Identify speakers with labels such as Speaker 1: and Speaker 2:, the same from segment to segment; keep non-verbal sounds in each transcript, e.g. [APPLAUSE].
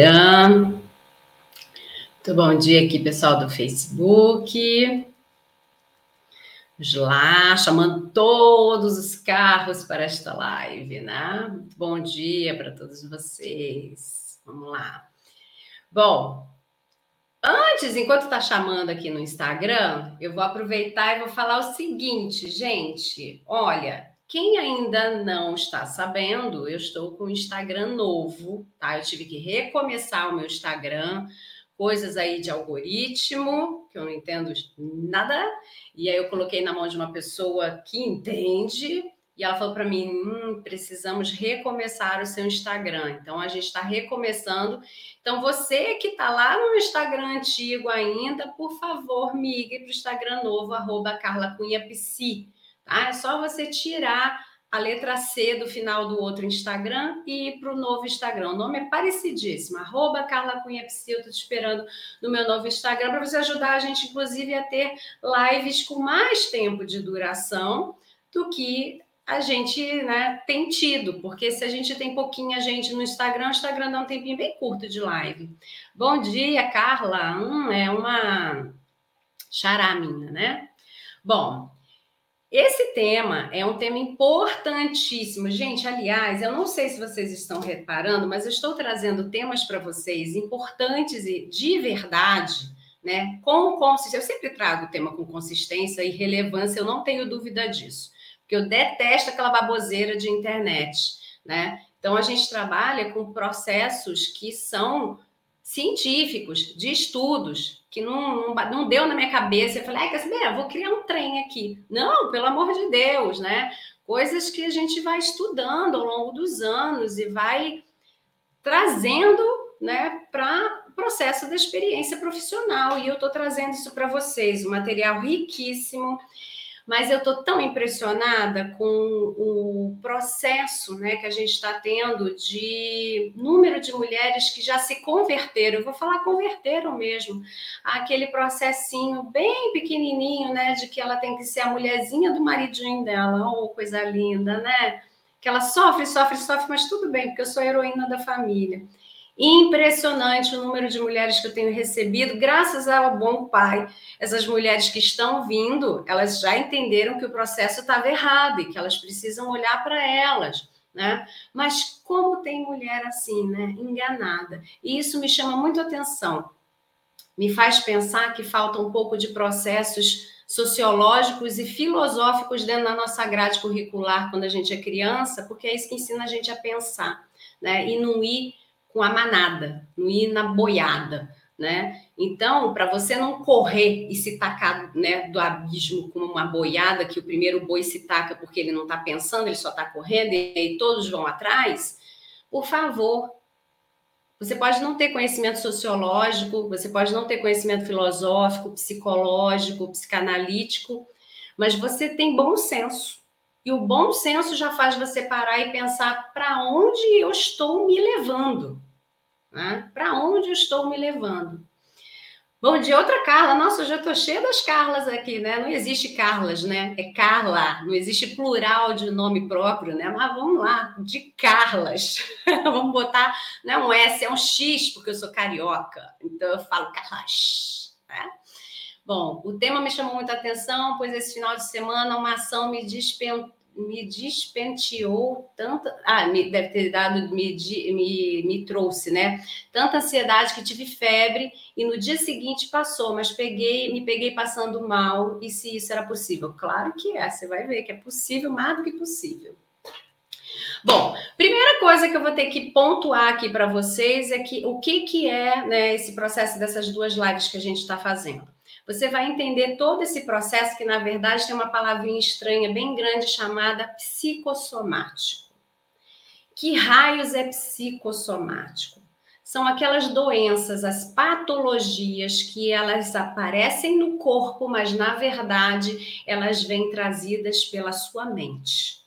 Speaker 1: Muito bom dia aqui, pessoal do Facebook. Vamos lá, chamando todos os carros para esta live, né? Muito bom dia para todos vocês. Vamos lá. Bom, antes, enquanto está chamando aqui no Instagram, eu vou aproveitar e vou falar o seguinte, gente. Olha, quem ainda não está sabendo, eu estou com o Instagram novo, tá? Eu tive que recomeçar o meu Instagram, coisas aí de algoritmo, que eu não entendo nada, e aí eu coloquei na mão de uma pessoa que entende, e ela falou para mim: hum, precisamos recomeçar o seu Instagram. Então a gente está recomeçando. Então você que está lá no Instagram antigo ainda, por favor, migre para o Instagram novo, arroba Carla Cunha Psi. Tá? É só você tirar a letra C do final do outro Instagram e ir para o novo Instagram. O nome é parecidíssimo, arroba Carla Cunha. Eu estou te esperando no meu novo Instagram para você ajudar a gente, inclusive, a ter lives com mais tempo de duração do que a gente né, tem tido, porque se a gente tem pouquinha gente no Instagram, o Instagram dá um tempinho bem curto de live. Bom dia, Carla. Hum, é uma chará minha, né? Bom, esse tema é um tema importantíssimo. Gente, aliás, eu não sei se vocês estão reparando, mas eu estou trazendo temas para vocês importantes e de verdade, né? Com consistência. Eu sempre trago o tema com consistência e relevância, eu não tenho dúvida disso. Porque eu detesto aquela baboseira de internet, né? Então a gente trabalha com processos que são científicos, de estudos, que não, não, não deu na minha cabeça. Eu falei, ai, quer saber? vou criar um trem aqui. Não, pelo amor de Deus, né? Coisas que a gente vai estudando ao longo dos anos e vai trazendo né, para o processo da experiência profissional. E eu estou trazendo isso para vocês, um material riquíssimo mas eu estou tão impressionada com o processo né, que a gente está tendo de número de mulheres que já se converteram, eu vou falar converteram mesmo, aquele processinho bem pequenininho, né, de que ela tem que ser a mulherzinha do maridinho dela, oh, coisa linda, né? Que ela sofre, sofre, sofre, mas tudo bem, porque eu sou heroína da família. Impressionante o número de mulheres que eu tenho recebido, graças ao bom pai. Essas mulheres que estão vindo, elas já entenderam que o processo estava errado e que elas precisam olhar para elas. Né? Mas como tem mulher assim, né? Enganada. E isso me chama muito atenção. Me faz pensar que falta um pouco de processos sociológicos e filosóficos dentro da nossa grade curricular quando a gente é criança, porque é isso que ensina a gente a pensar, né? E não ir com a manada, não ir na boiada, né? Então, para você não correr e se tacar né, do abismo como uma boiada, que o primeiro boi se taca porque ele não está pensando, ele só está correndo e aí todos vão atrás, por favor, você pode não ter conhecimento sociológico, você pode não ter conhecimento filosófico, psicológico, psicanalítico, mas você tem bom senso. E o bom senso já faz você parar e pensar para onde eu estou me levando. Né? Para onde eu estou me levando? Bom dia, outra Carla. Nossa, eu já estou cheia das Carlas aqui, né? Não existe Carlas, né? É Carla, não existe plural de nome próprio, né? Mas vamos lá, de Carlas. [LAUGHS] vamos botar, não é um S, é um X, porque eu sou carioca. Então eu falo Carlas, né? Bom, o tema me chamou muita atenção, pois esse final de semana uma ação me dispensou me despenteou tanta. Ah, me, deve ter dado, me, me, me trouxe, né? Tanta ansiedade que tive febre e no dia seguinte passou, mas peguei, me peguei passando mal. E se isso era possível? Claro que é, você vai ver que é possível, mais do que possível. Bom, primeira coisa que eu vou ter que pontuar aqui para vocês é que o que, que é né, esse processo dessas duas lives que a gente está fazendo você vai entender todo esse processo que, na verdade, tem uma palavrinha estranha bem grande chamada psicossomático. Que raios é psicossomático? São aquelas doenças, as patologias que elas aparecem no corpo, mas na verdade elas vêm trazidas pela sua mente.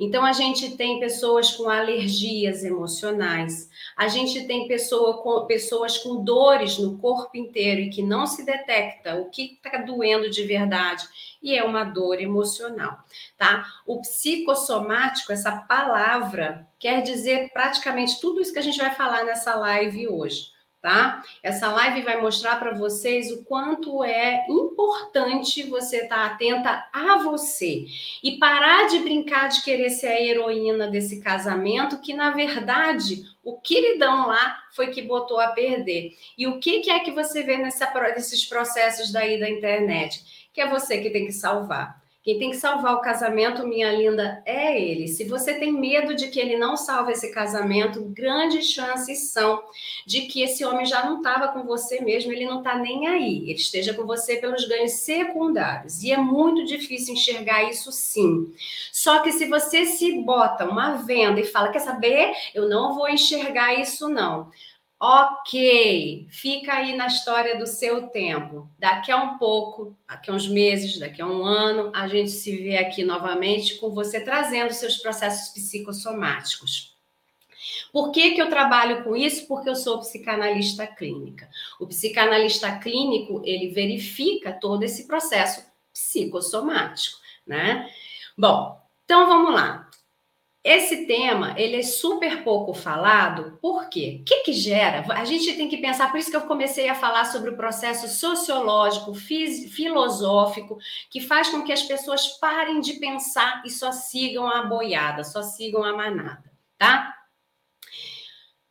Speaker 1: Então, a gente tem pessoas com alergias emocionais, a gente tem pessoa com, pessoas com dores no corpo inteiro e que não se detecta o que está doendo de verdade, e é uma dor emocional, tá? O psicossomático, essa palavra, quer dizer praticamente tudo isso que a gente vai falar nessa live hoje tá? Essa live vai mostrar para vocês o quanto é importante você estar tá atenta a você e parar de brincar de querer ser a heroína desse casamento, que na verdade o queridão lá foi que botou a perder. E o que, que é que você vê nessa, nesses processos daí da internet? Que é você que tem que salvar. Quem tem que salvar o casamento, minha linda, é ele. Se você tem medo de que ele não salve esse casamento, grandes chances são de que esse homem já não estava com você mesmo, ele não está nem aí. Ele esteja com você pelos ganhos secundários. E é muito difícil enxergar isso sim. Só que se você se bota uma venda e fala, quer saber? Eu não vou enxergar isso não. Ok, fica aí na história do seu tempo. Daqui a um pouco, daqui a uns meses, daqui a um ano, a gente se vê aqui novamente com você trazendo seus processos psicossomáticos. Por que, que eu trabalho com isso? Porque eu sou psicanalista clínica. O psicanalista clínico, ele verifica todo esse processo psicossomático, né? Bom, então vamos lá. Esse tema, ele é super pouco falado, por quê? O que, que gera? A gente tem que pensar, por isso que eu comecei a falar sobre o processo sociológico, filosófico, que faz com que as pessoas parem de pensar e só sigam a boiada, só sigam a manada, tá?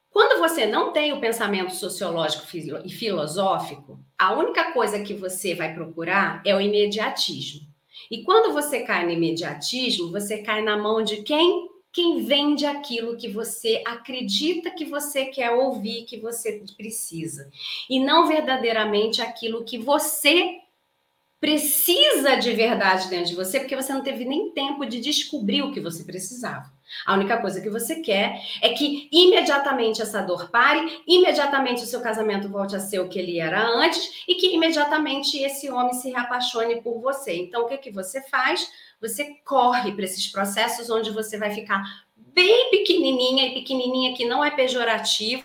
Speaker 1: Quando você não tem o pensamento sociológico e filosófico, a única coisa que você vai procurar é o imediatismo. E quando você cai no imediatismo, você cai na mão de quem? Quem vende aquilo que você acredita que você quer ouvir, que você precisa, e não verdadeiramente aquilo que você precisa de verdade dentro de você, porque você não teve nem tempo de descobrir o que você precisava. A única coisa que você quer é que imediatamente essa dor pare, imediatamente o seu casamento volte a ser o que ele era antes e que imediatamente esse homem se reapaixone por você. Então, o que, que você faz? você corre para esses processos onde você vai ficar bem pequenininha e pequenininha que não é pejorativo,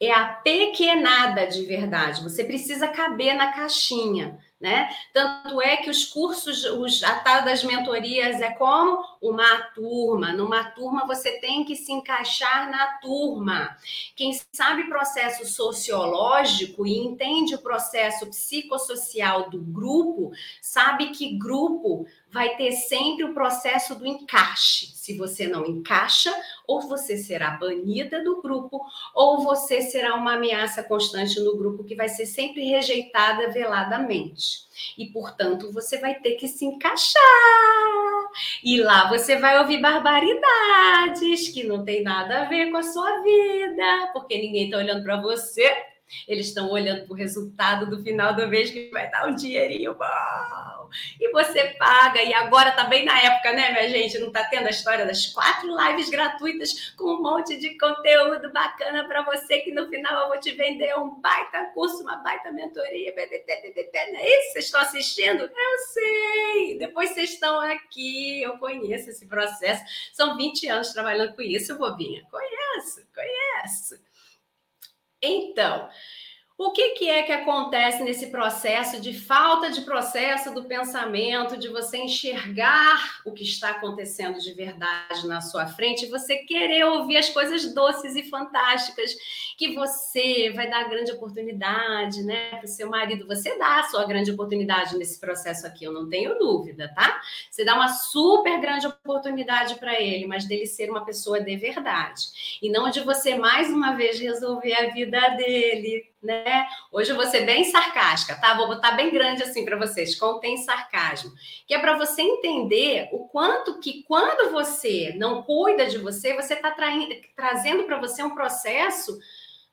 Speaker 1: é a pequenada de verdade. Você precisa caber na caixinha né? Tanto é que os cursos, os, a tal das mentorias é como uma turma. Numa turma você tem que se encaixar na turma. Quem sabe processo sociológico e entende o processo psicossocial do grupo, sabe que grupo vai ter sempre o processo do encaixe. Se você não encaixa, ou você será banida do grupo, ou você será uma ameaça constante no grupo que vai ser sempre rejeitada veladamente. E, portanto, você vai ter que se encaixar. E lá você vai ouvir barbaridades que não tem nada a ver com a sua vida, porque ninguém está olhando para você eles estão olhando para o resultado do final do mês que vai dar um dinheirinho bom. E você paga. E agora tá bem na época, né, minha gente? Não tá tendo a história das quatro lives gratuitas com um monte de conteúdo bacana para você que no final eu vou te vender um baita curso, uma baita mentoria. Não é isso? Vocês estão assistindo? Eu sei. Depois vocês estão aqui. Eu conheço esse processo. São 20 anos trabalhando com isso, bobinha. Conheço, conheço. Então, o que, que, é que acontece nesse processo de falta de processo do pensamento, de você enxergar o que está acontecendo de verdade na sua frente, você querer ouvir as coisas doces e fantásticas que você vai dar grande oportunidade, né, para o seu marido? Você dá a sua grande oportunidade nesse processo aqui, eu não tenho dúvida, tá? Você dá uma super grande oportunidade para ele, mas dele ser uma pessoa de verdade e não de você mais uma vez resolver a vida dele né? Hoje eu vou ser bem sarcástica, tá? Vou botar bem grande assim para vocês, contém sarcasmo, que é para você entender o quanto que quando você não cuida de você, você está trazendo para você um processo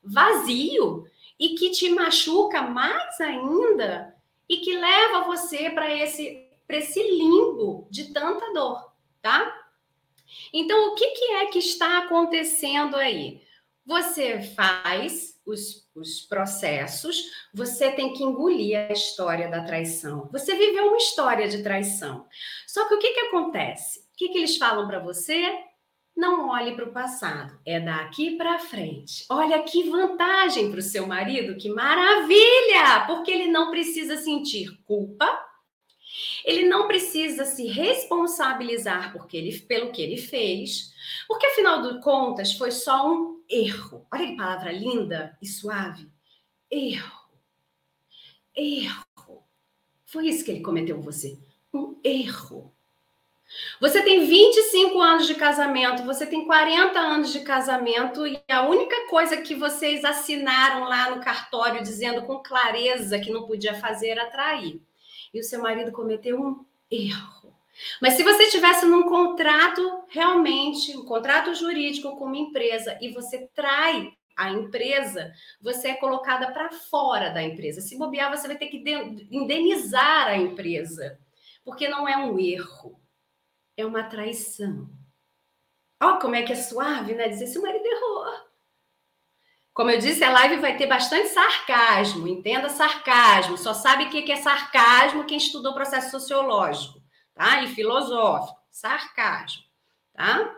Speaker 1: vazio e que te machuca mais ainda e que leva você para esse para esse limbo de tanta dor, tá? Então, o que, que é que está acontecendo aí? Você faz os os processos, você tem que engolir a história da traição. Você viveu uma história de traição. Só que o que, que acontece? O que, que eles falam para você? Não olhe para o passado, é daqui para frente. Olha que vantagem para o seu marido, que maravilha! Porque ele não precisa sentir culpa, ele não precisa se responsabilizar porque ele, pelo que ele fez, porque afinal de contas foi só um erro. Olha que palavra linda e suave. Erro. Erro. Foi isso que ele cometeu com você. Um erro. Você tem 25 anos de casamento, você tem 40 anos de casamento e a única coisa que vocês assinaram lá no cartório dizendo com clareza que não podia fazer era trair. E o seu marido cometeu um erro. Mas se você estivesse num contrato realmente, um contrato jurídico com uma empresa e você trai a empresa, você é colocada para fora da empresa. Se bobear, você vai ter que indenizar a empresa, porque não é um erro é uma traição. Ó, como é que é suave, né? Dizer se o marido errou. Como eu disse, a live vai ter bastante sarcasmo. Entenda sarcasmo. Só sabe o que é sarcasmo quem estudou processo sociológico, tá? E filosófico. Sarcasmo, tá?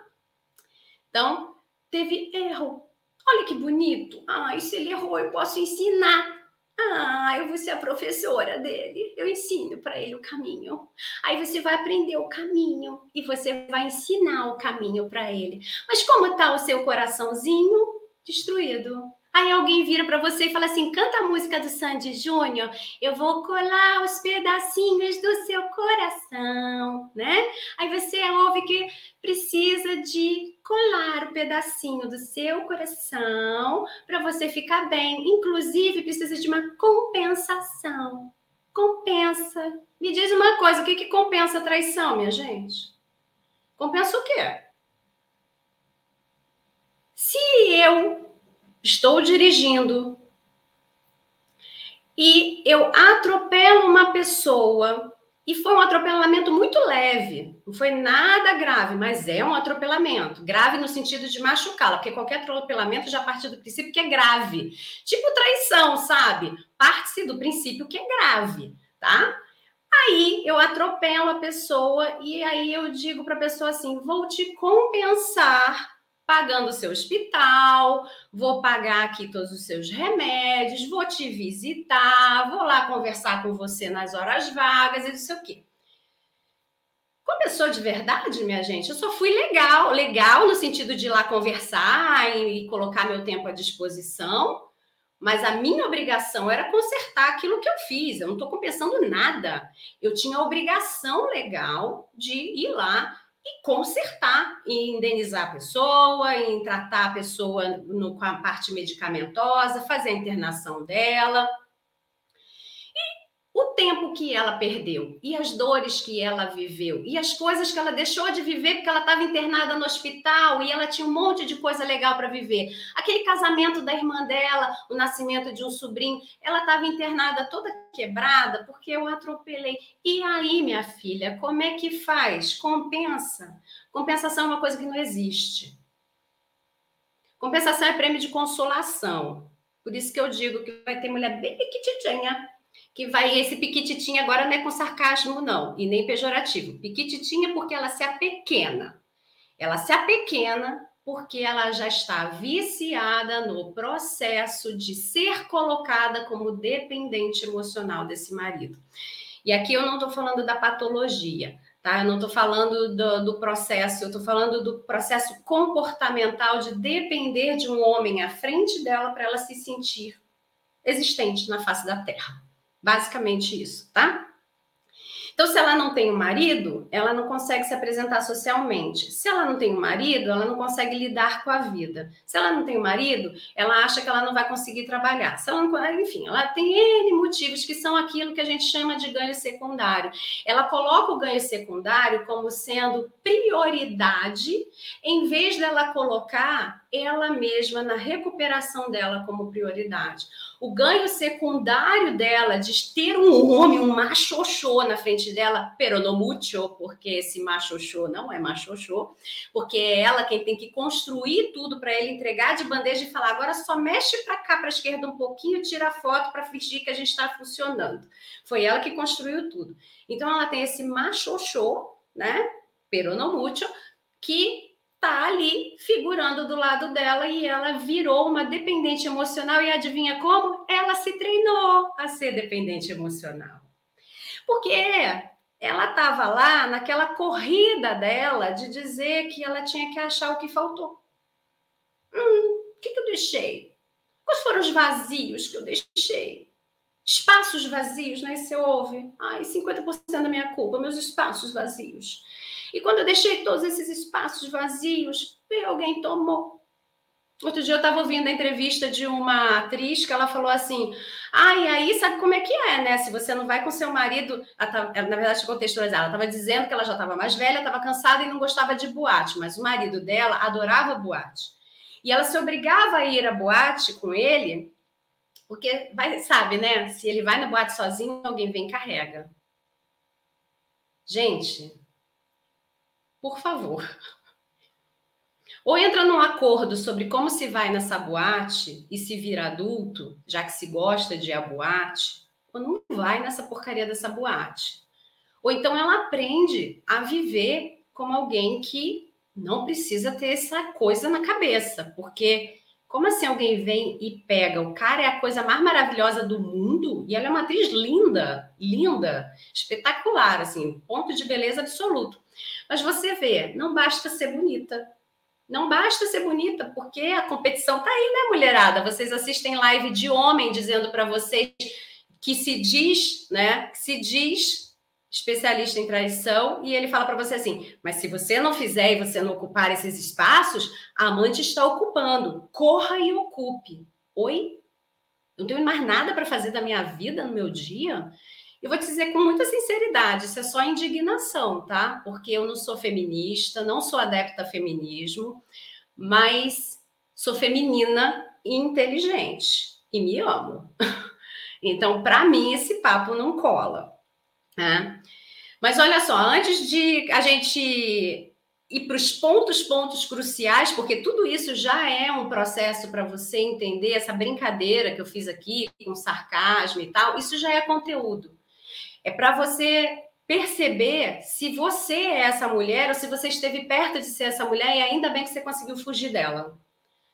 Speaker 1: Então, teve erro. Olha que bonito. Ah, se ele errou, eu posso ensinar. Ah, eu vou ser a professora dele. Eu ensino para ele o caminho. Aí você vai aprender o caminho e você vai ensinar o caminho para ele. Mas como está o seu coraçãozinho? Destruído. Aí alguém vira para você e fala assim: canta a música do Sandy Júnior, eu vou colar os pedacinhos do seu coração, né? Aí você ouve que precisa de colar o pedacinho do seu coração para você ficar bem. Inclusive, precisa de uma compensação. Compensa. Me diz uma coisa: o que, que compensa a traição, minha gente? Compensa o quê? Se eu estou dirigindo e eu atropelo uma pessoa e foi um atropelamento muito leve, não foi nada grave, mas é um atropelamento. Grave no sentido de machucá-la, porque qualquer atropelamento já parte do princípio que é grave. Tipo traição, sabe? Parte-se do princípio que é grave, tá? Aí eu atropelo a pessoa e aí eu digo para a pessoa assim: vou te compensar pagando o seu hospital, vou pagar aqui todos os seus remédios, vou te visitar, vou lá conversar com você nas horas vagas e não sei o quê. Começou de verdade, minha gente? Eu só fui legal, legal no sentido de ir lá conversar e, colocar meu tempo à disposição, mas a minha obrigação era consertar aquilo que eu fiz. Eu não estou compensando nada. Eu tinha a obrigação legal de ir lá e consertar, e indenizar a pessoa, em tratar a pessoa no, com a parte medicamentosa, fazer a internação dela. O tempo que ela perdeu, e as dores que ela viveu, e as coisas que ela deixou de viver porque ela estava internada no hospital e ela tinha um monte de coisa legal para viver. Aquele casamento da irmã dela, o nascimento de um sobrinho, ela estava internada toda quebrada porque eu atropelei. E aí, minha filha, como é que faz? Compensa. Compensação é uma coisa que não existe. Compensação é prêmio de consolação. Por isso que eu digo que vai ter mulher bem pequitinha que vai esse piquititinha agora não é com sarcasmo não e nem pejorativo. Piquititinha porque ela se apequena. Ela se apequena porque ela já está viciada no processo de ser colocada como dependente emocional desse marido. E aqui eu não estou falando da patologia, tá? Eu não estou falando do, do, processo, eu estou falando do processo comportamental de depender de um homem à frente dela para ela se sentir existente na face da Terra. Basicamente isso, tá? Então, se ela não tem um marido, ela não consegue se apresentar socialmente. Se ela não tem um marido, ela não consegue lidar com a vida. Se ela não tem um marido, ela acha que ela não vai conseguir trabalhar. Se ela não, enfim, ela tem N motivos que são aquilo que a gente chama de ganho secundário. Ela coloca o ganho secundário como sendo prioridade, em vez dela colocar ela mesma na recuperação dela como prioridade. O ganho secundário dela de ter um homem, um machoxô na frente dela, pero no mucho, porque esse machoxô não é machoxô, porque é ela quem tem que construir tudo para ele entregar de bandeja e falar agora só mexe para cá, para a esquerda um pouquinho, tira a foto para fingir que a gente está funcionando. Foi ela que construiu tudo. Então ela tem esse machoxô, né? peronomútil, que tá ali figurando do lado dela e ela virou uma dependente emocional e adivinha como? Ela se treinou a ser dependente emocional. Porque ela estava lá naquela corrida dela de dizer que ela tinha que achar o que faltou. Hum, o que, que eu deixei? Quais foram os vazios que eu deixei? Espaços vazios, né? Você ouve. Ai, 50% da minha culpa, meus espaços vazios. E quando eu deixei todos esses espaços vazios, alguém tomou. Outro dia eu estava ouvindo a entrevista de uma atriz que ela falou assim: Ah, e aí sabe como é que é, né? Se você não vai com seu marido. Na verdade, contextualizar, ela estava dizendo que ela já estava mais velha, estava cansada e não gostava de boate, mas o marido dela adorava boate. E ela se obrigava a ir à boate com ele, porque vai, sabe, né? Se ele vai na boate sozinho, alguém vem e carrega. Gente, por favor. Ou entra num acordo sobre como se vai nessa boate e se vira adulto, já que se gosta de ir à boate, ou não vai nessa porcaria dessa boate. Ou então ela aprende a viver como alguém que não precisa ter essa coisa na cabeça, porque como assim alguém vem e pega? O cara é a coisa mais maravilhosa do mundo e ela é uma atriz linda, linda, espetacular, assim, ponto de beleza absoluto. Mas você vê, não basta ser bonita. Não basta ser bonita, porque a competição tá aí, né, mulherada? Vocês assistem live de homem dizendo para vocês que se diz, né, que se diz especialista em traição e ele fala para você assim: "Mas se você não fizer e você não ocupar esses espaços, a amante está ocupando. Corra e ocupe." Oi? Não tenho mais nada para fazer da minha vida no meu dia? Eu vou te dizer com muita sinceridade, isso é só indignação, tá? Porque eu não sou feminista, não sou adepta a feminismo, mas sou feminina e inteligente e me amo. [LAUGHS] Então, para mim, esse papo não cola. Né? Mas olha só, antes de a gente ir para os pontos, pontos cruciais, porque tudo isso já é um processo para você entender essa brincadeira que eu fiz aqui com sarcasmo e tal, isso já é conteúdo. É para você perceber se você é essa mulher ou se você esteve perto de ser essa mulher e ainda bem que você conseguiu fugir dela.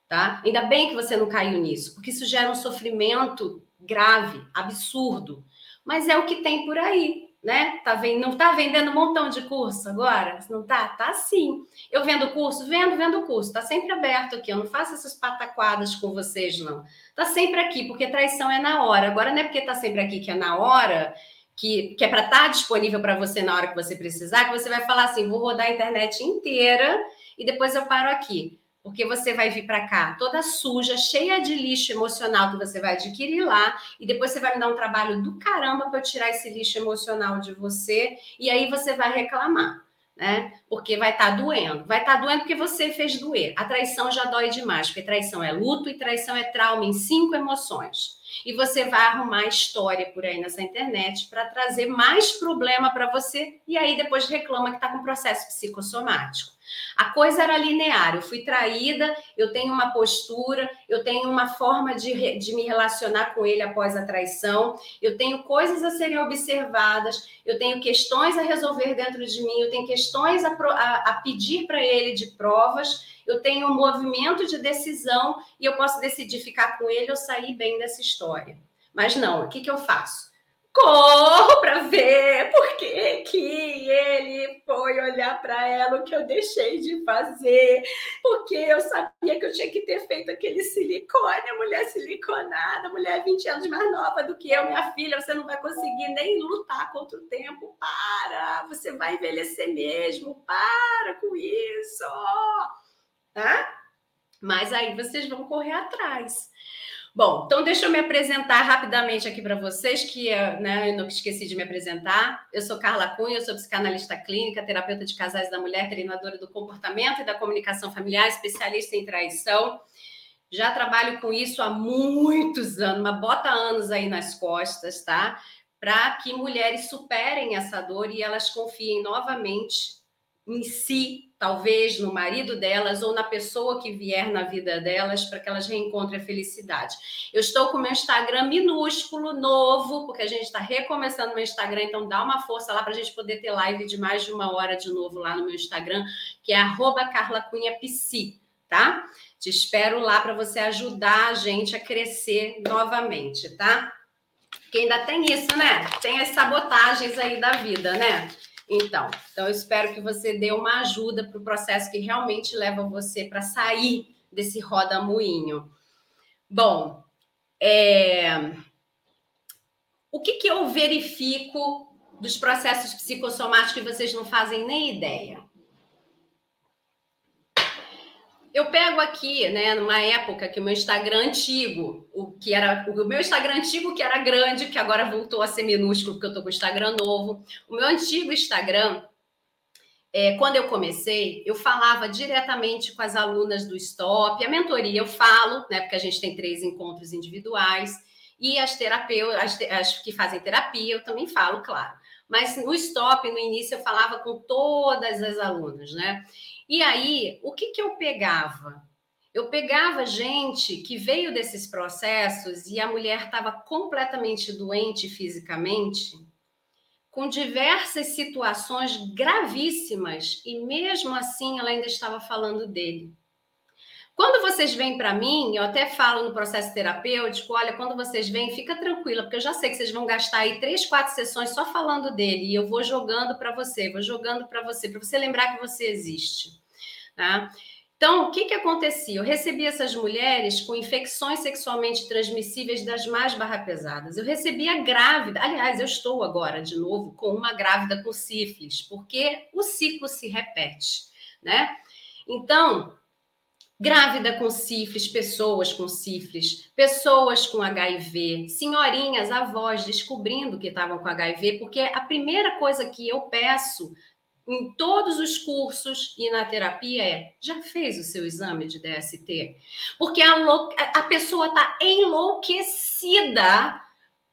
Speaker 1: Tá? Ainda bem que você não caiu nisso, porque isso gera um sofrimento grave, absurdo. Mas é o que tem por aí, né? Tá vendo, não tá vendendo um montão de curso agora? Não tá? Tá sim. Eu vendo curso, vendo, vendo curso. Tá sempre aberto aqui. Eu não faço essas pataquadas com vocês, não. Tá sempre aqui, porque traição é na hora. Agora não é porque tá sempre aqui que é na hora que, que é para estar tá disponível para você na hora que você precisar, que você vai falar assim: vou rodar a internet inteira e depois eu paro aqui. Porque você vai vir para cá toda suja, cheia de lixo emocional que você vai adquirir lá, e depois você vai me dar um trabalho do caramba para eu tirar esse lixo emocional de você, e aí você vai reclamar né? Porque vai estar tá doendo. Vai estar tá doendo porque você fez doer. A traição já dói demais, porque traição é luto e traição é trauma em cinco emoções. E você vai arrumar história por aí nessa internet para trazer mais problema para você e aí depois reclama que está com processo psicossomático. A coisa era linear. Eu fui traída, eu tenho uma postura, eu tenho uma forma de, de me relacionar com ele após a traição, eu tenho coisas a serem observadas, eu tenho questões a resolver dentro de mim, eu tenho questões a, a, a pedir para ele de provas, eu tenho um movimento de decisão e eu posso decidir ficar com ele ou sair bem dessa história. Mas não, o que, que eu faço? corro para ver por que, que ele foi olhar para ela o que eu deixei de fazer, porque eu sabia que eu tinha que ter feito aquele silicone, a mulher siliconada, a mulher 20 anos mais nova do que eu, minha filha, você não vai conseguir nem lutar contra o tempo, para, você vai envelhecer mesmo, para com isso, tá? Mas aí vocês vão correr atrás. Bom, então deixa eu me apresentar rapidamente aqui para vocês, que né, eu não esqueci de me apresentar. Eu sou Carla Cunha, eu sou psicanalista clínica, terapeuta de casais da mulher, treinadora do comportamento e da comunicação familiar, especialista em traição. Já trabalho com isso há muitos anos, uma bota anos aí nas costas, tá? Para que mulheres superem essa dor e elas confiem novamente em si talvez no marido delas ou na pessoa que vier na vida delas para que elas reencontrem a felicidade. Eu estou com o meu Instagram minúsculo, novo, porque a gente está recomeçando meu Instagram, então dá uma força lá para a gente poder ter live de mais de uma hora de novo lá no meu Instagram, que é arroba tá? Te espero lá para você ajudar a gente a crescer novamente, tá? Porque ainda tem isso, né? Tem as sabotagens aí da vida, né? Então, então eu espero que você dê uma ajuda para o processo que realmente leva você para sair desse roda-moinho. Bom, é... o que, que eu verifico dos processos psicossomáticos que vocês não fazem nem ideia? Eu pego aqui, né, numa época que o meu Instagram antigo, o que era o meu Instagram antigo que era grande, que agora voltou a ser minúsculo porque eu tô com o Instagram novo. O meu antigo Instagram, é, quando eu comecei, eu falava diretamente com as alunas do Stop, a mentoria eu falo, né, porque a gente tem três encontros individuais e as terapeutas, as, as que fazem terapia, eu também falo, claro. Mas no Stop, no início, eu falava com todas as alunas, né? E aí, o que, que eu pegava? Eu pegava gente que veio desses processos e a mulher estava completamente doente fisicamente, com diversas situações gravíssimas, e mesmo assim ela ainda estava falando dele. Quando vocês vêm para mim, eu até falo no processo terapêutico, olha, quando vocês vêm, fica tranquila, porque eu já sei que vocês vão gastar aí três, quatro sessões só falando dele, e eu vou jogando para você, vou jogando para você, para você lembrar que você existe. Tá? Então, o que, que acontecia? Eu recebia essas mulheres com infecções sexualmente transmissíveis das mais barra pesadas. Eu recebia grávida. Aliás, eu estou agora, de novo, com uma grávida com sífilis, porque o ciclo se repete, né? Então, grávida com sífilis, pessoas com sífilis, pessoas com HIV, senhorinhas, avós descobrindo que estavam com HIV, porque a primeira coisa que eu peço em todos os cursos e na terapia é: já fez o seu exame de DST? Porque a, a pessoa está enlouquecida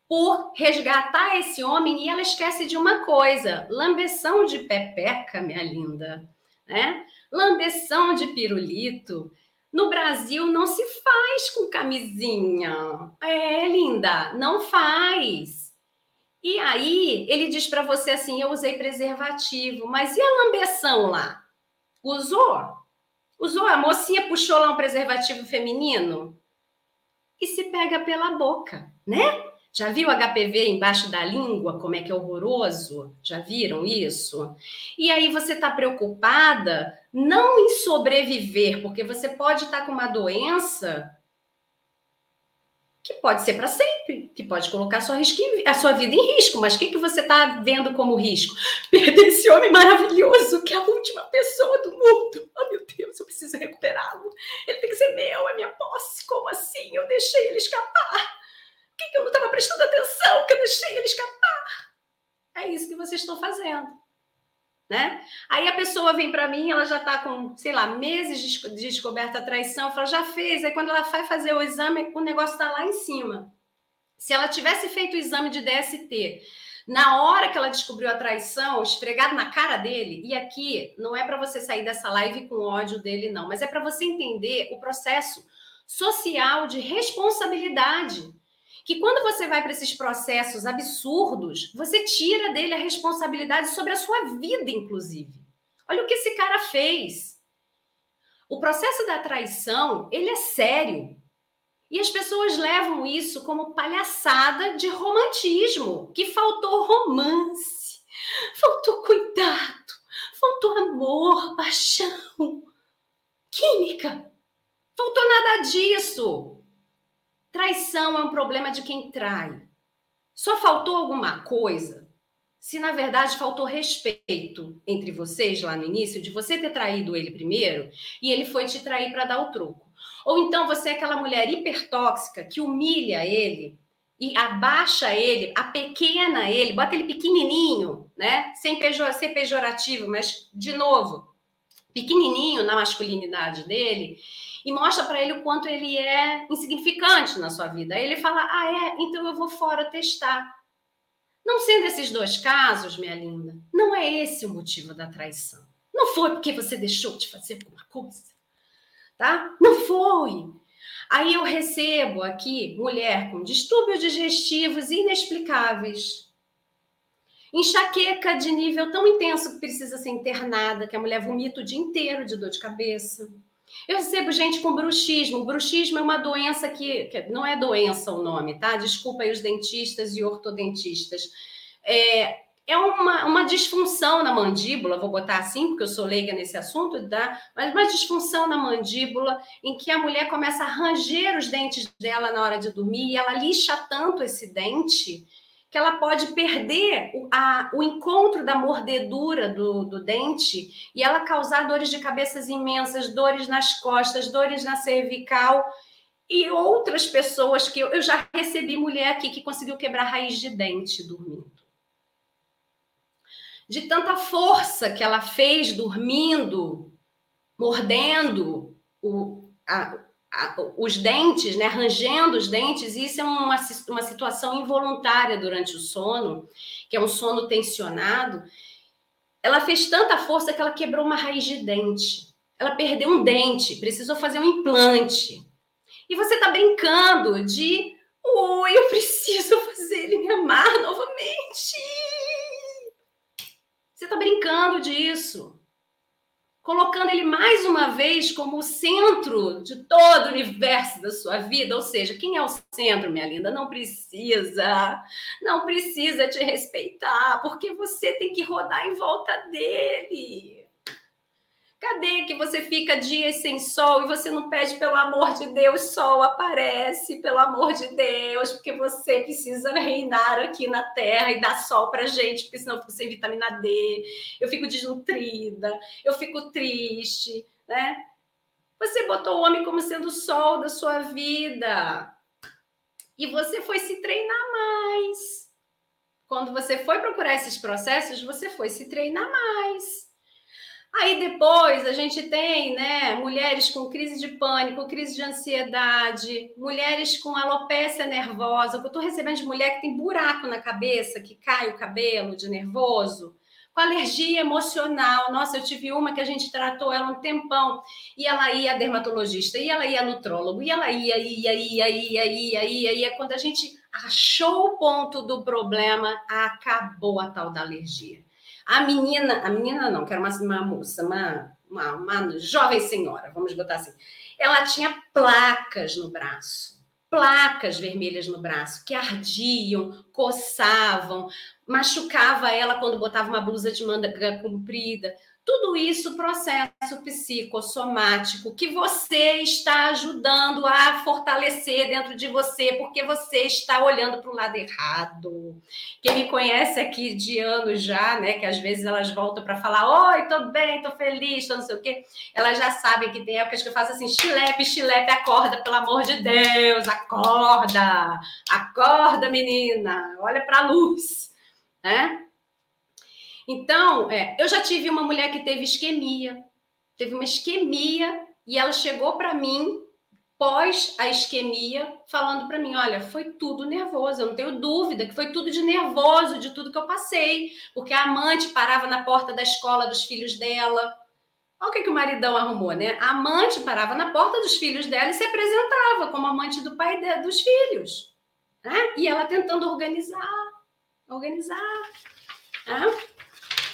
Speaker 1: por resgatar esse homem e ela esquece de uma coisa: lambeção de pepeca, minha linda, né? Lambeção de pirulito. No Brasil não se faz com camisinha. É, linda, não faz. E aí ele diz para você assim: eu usei preservativo, mas e a lambeção lá? Usou? Usou? A mocinha puxou lá um preservativo feminino? E se pega pela boca, né? Já viu HPV embaixo da língua? Como é que é horroroso? Já viram isso? E aí você está preocupada não em sobreviver, porque você pode estar tá com uma doença que pode ser para sempre, que pode colocar a sua, a sua vida em risco. Mas o que, que você está vendo como risco? [LAUGHS] Perder esse homem maravilhoso, que é a última pessoa do mundo. Oh, meu Deus, eu preciso recuperá-lo. Ele tem que ser meu, é minha posse. Como assim? Eu deixei ele escapar. O que, que eu não estava prestando atenção que eu deixei ele escapar? É isso que vocês estão fazendo né? Aí a pessoa vem para mim, ela já está com, sei lá, meses de descoberta a traição, fala, já fez. Aí quando ela vai fazer o exame, o negócio está lá em cima. Se ela tivesse feito o exame de DST, na hora que ela descobriu a traição, esfregado na cara dele, e aqui não é para você sair dessa live com ódio dele, não, mas é para você entender o processo social de responsabilidade que quando você vai para esses processos absurdos, você tira dele a responsabilidade sobre a sua vida, inclusive. Olha o que esse cara fez. O processo da traição, ele é sério. E as pessoas levam isso como palhaçada de romantismo, que faltou romance, faltou cuidado, faltou amor, paixão, química. Faltou nada disso. Traição é um problema de quem trai. Só faltou alguma coisa? Se na verdade faltou respeito entre vocês lá no início, de você ter traído ele primeiro e ele foi te trair para dar o troco. Ou então você é aquela mulher hipertóxica que humilha ele e abaixa ele, a pequena ele, bota ele pequenininho, né? Sem pejor, ser pejorativo, mas de novo, pequenininho na masculinidade dele e mostra para ele o quanto ele é insignificante na sua vida. Aí ele fala: Ah, é? Então eu vou fora testar. Não sendo esses dois casos, minha linda, não é esse o motivo da traição. Não foi porque você deixou de fazer alguma coisa, tá? Não foi. Aí eu recebo aqui mulher com distúrbios digestivos inexplicáveis. Enxaqueca de nível tão intenso que precisa ser internada, que a mulher vomita o dia inteiro de dor de cabeça. Eu recebo gente com bruxismo. Bruxismo é uma doença que, que não é doença o nome, tá? Desculpa aí os dentistas e ortodontistas. É, é uma, uma disfunção na mandíbula, vou botar assim, porque eu sou leiga nesse assunto, tá? mas uma disfunção na mandíbula em que a mulher começa a ranger os dentes dela na hora de dormir e ela lixa tanto esse dente que ela pode perder o, a, o encontro da mordedura do, do dente e ela causar dores de cabeças imensas, dores nas costas, dores na cervical e outras pessoas que eu, eu já recebi mulher aqui que conseguiu quebrar raiz de dente dormindo. De tanta força que ela fez dormindo, mordendo o, a, os dentes, né, rangendo os dentes, isso é uma, uma situação involuntária durante o sono, que é um sono tensionado. Ela fez tanta força que ela quebrou uma raiz de dente. Ela perdeu um dente, precisou fazer um implante. E você está brincando de, oi, eu preciso fazer ele me amar novamente. Você está brincando disso. Colocando ele mais uma vez como o centro de todo o universo da sua vida. Ou seja, quem é o centro, minha linda? Não precisa. Não precisa te respeitar, porque você tem que rodar em volta dele. Cadê que você fica dias sem sol e você não pede, pelo amor de Deus, sol aparece, pelo amor de Deus, porque você precisa reinar aqui na Terra e dar sol para gente, porque senão eu fico sem vitamina D, eu fico desnutrida, eu fico triste, né? Você botou o homem como sendo o sol da sua vida e você foi se treinar mais. Quando você foi procurar esses processos, você foi se treinar mais. Aí depois a gente tem, né, mulheres com crise de pânico, crise de ansiedade, mulheres com alopécia nervosa. Eu estou recebendo de mulher que tem buraco na cabeça, que cai o cabelo de nervoso, com alergia emocional. Nossa, eu tive uma que a gente tratou ela um tempão, e ela ia a dermatologista, e ela ia a nutrólogo, e ela ia, ia, ia, ia, ia, ia, ia. Quando a gente achou o ponto do problema, acabou a tal da alergia. A menina, a menina não, que era uma, uma moça, uma, uma, uma jovem senhora, vamos botar assim, ela tinha placas no braço, placas vermelhas no braço, que ardiam, coçavam, machucava ela quando botava uma blusa de manga comprida. Tudo isso processo psicossomático que você está ajudando a fortalecer dentro de você, porque você está olhando para o lado errado. Quem me conhece aqui de anos já, né, que às vezes elas voltam para falar: "Oi, tô bem, tô feliz, tô não sei o quê". Elas já sabem que tem épocas que eu faço assim: "Chilepe, chilepe, acorda, pelo amor de Deus, acorda. Acorda, menina. Olha para a luz", né? Então, é, eu já tive uma mulher que teve isquemia, teve uma isquemia e ela chegou para mim pós a isquemia, falando para mim: olha, foi tudo nervoso, eu não tenho dúvida que foi tudo de nervoso, de tudo que eu passei, porque a amante parava na porta da escola dos filhos dela. Olha o que, que o maridão arrumou, né? A amante parava na porta dos filhos dela e se apresentava como amante do pai de, dos filhos. Né? E ela tentando organizar, organizar. Né?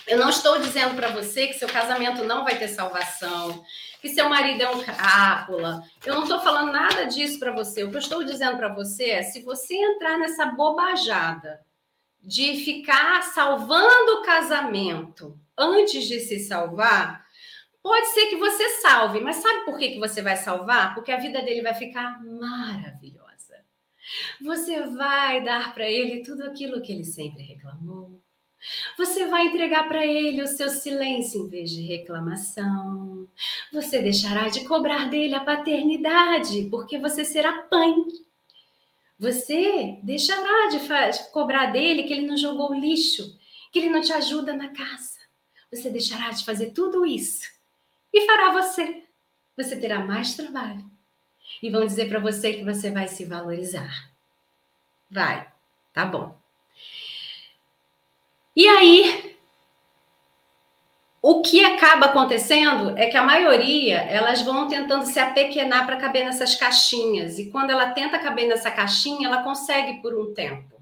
Speaker 1: Eu não estou dizendo para você que seu casamento não vai ter salvação, que seu marido é um crápula. Eu não estou falando nada disso para você. O que eu estou dizendo para você é: se você entrar nessa bobajada de ficar salvando o casamento antes de se salvar, pode ser que você salve, mas sabe por que, que você vai salvar? Porque a vida dele vai ficar maravilhosa. Você vai dar para ele tudo aquilo que ele sempre reclamou você vai entregar para ele o seu silêncio em vez de reclamação. Você deixará de cobrar dele a paternidade, porque você será mãe. Você deixará de cobrar dele que ele não jogou lixo, que ele não te ajuda na casa. Você deixará de fazer tudo isso e fará você. Você terá mais trabalho. E vão dizer para você que você vai se valorizar. Vai, tá bom. E aí, o que acaba acontecendo é que a maioria elas vão tentando se apequenar para caber nessas caixinhas. E quando ela tenta caber nessa caixinha ela consegue por um tempo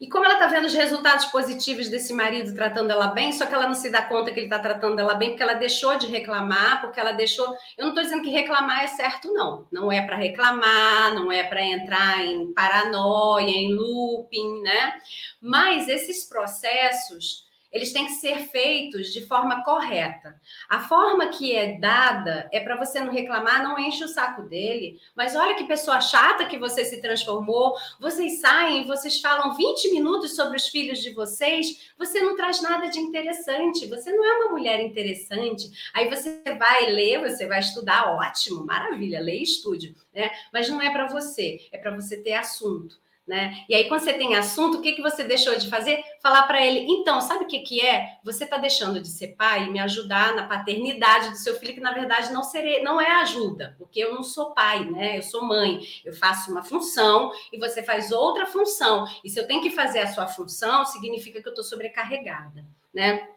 Speaker 1: e como ela está vendo os resultados positivos desse marido tratando ela bem, só que ela não se dá conta que ele está tratando ela bem, porque ela deixou de reclamar, porque ela deixou. Eu não estou dizendo que reclamar é certo, não. Não é para reclamar, não é para entrar em paranoia, em looping, né? Mas esses processos eles têm que ser feitos de forma correta. A forma que é dada é para você não reclamar, não enche o saco dele, mas olha que pessoa chata que você se transformou. Vocês saem, vocês falam 20 minutos sobre os filhos de vocês, você não traz nada de interessante, você não é uma mulher interessante. Aí você vai ler, você vai estudar, ótimo, maravilha, lê e estude, né? Mas não é para você, é para você ter assunto. Né? E aí, quando você tem assunto, o que, que você deixou de fazer? Falar para ele, então, sabe o que, que é? Você está deixando de ser pai e me ajudar na paternidade do seu filho, que na verdade não, serei, não é ajuda, porque eu não sou pai, né? Eu sou mãe. Eu faço uma função e você faz outra função. E se eu tenho que fazer a sua função, significa que eu estou sobrecarregada, né?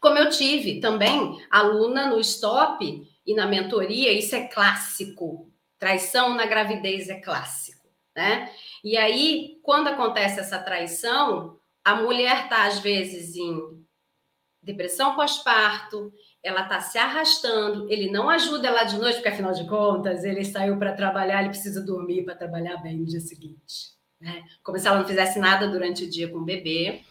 Speaker 1: Como eu tive também aluna no stop e na mentoria, isso é clássico. Traição na gravidez é clássico, né? E aí, quando acontece essa traição, a mulher está, às vezes, em depressão pós-parto, ela está se arrastando, ele não ajuda ela de noite, porque afinal de contas, ele saiu para trabalhar, ele precisa dormir para trabalhar bem no dia seguinte. Né? Como se ela não fizesse nada durante o dia com o bebê.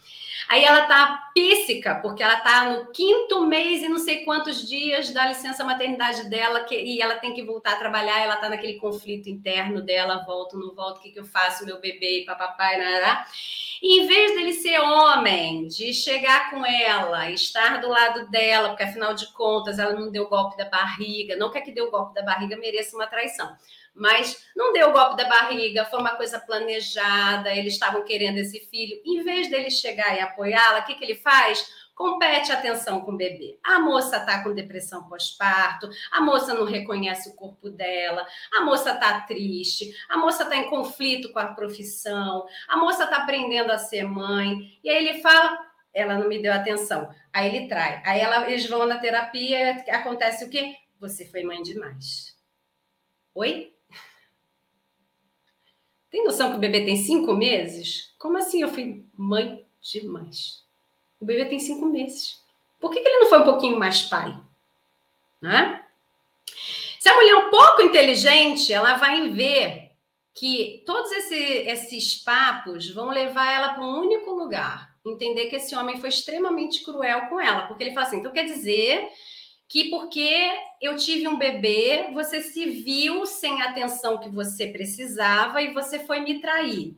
Speaker 1: Aí ela tá píssica, porque ela tá no quinto mês e não sei quantos dias da licença maternidade dela, que, e ela tem que voltar a trabalhar, ela tá naquele conflito interno dela, volto, não volto, o que, que eu faço, meu bebê, papai, né? E em vez dele ser homem, de chegar com ela, estar do lado dela, porque afinal de contas ela não deu golpe da barriga, não quer que deu golpe da barriga mereça uma traição mas não deu o golpe da barriga, foi uma coisa planejada, eles estavam querendo esse filho. Em vez dele chegar e apoiá-la, o que, que ele faz? Compete atenção com o bebê. A moça está com depressão pós-parto, a moça não reconhece o corpo dela, a moça está triste, a moça está em conflito com a profissão, a moça está aprendendo a ser mãe. E aí ele fala: ela não me deu atenção. Aí ele trai. Aí ela, eles vão na terapia, acontece o quê? Você foi mãe demais. Oi? Tem noção que o bebê tem cinco meses? Como assim eu fui mãe demais? O bebê tem cinco meses. Por que, que ele não foi um pouquinho mais pai? Né? Se a mulher é um pouco inteligente, ela vai ver que todos esse, esses papos vão levar ela para um único lugar. Entender que esse homem foi extremamente cruel com ela. Porque ele fala assim: então quer dizer que porque eu tive um bebê, você se viu sem a atenção que você precisava e você foi me trair.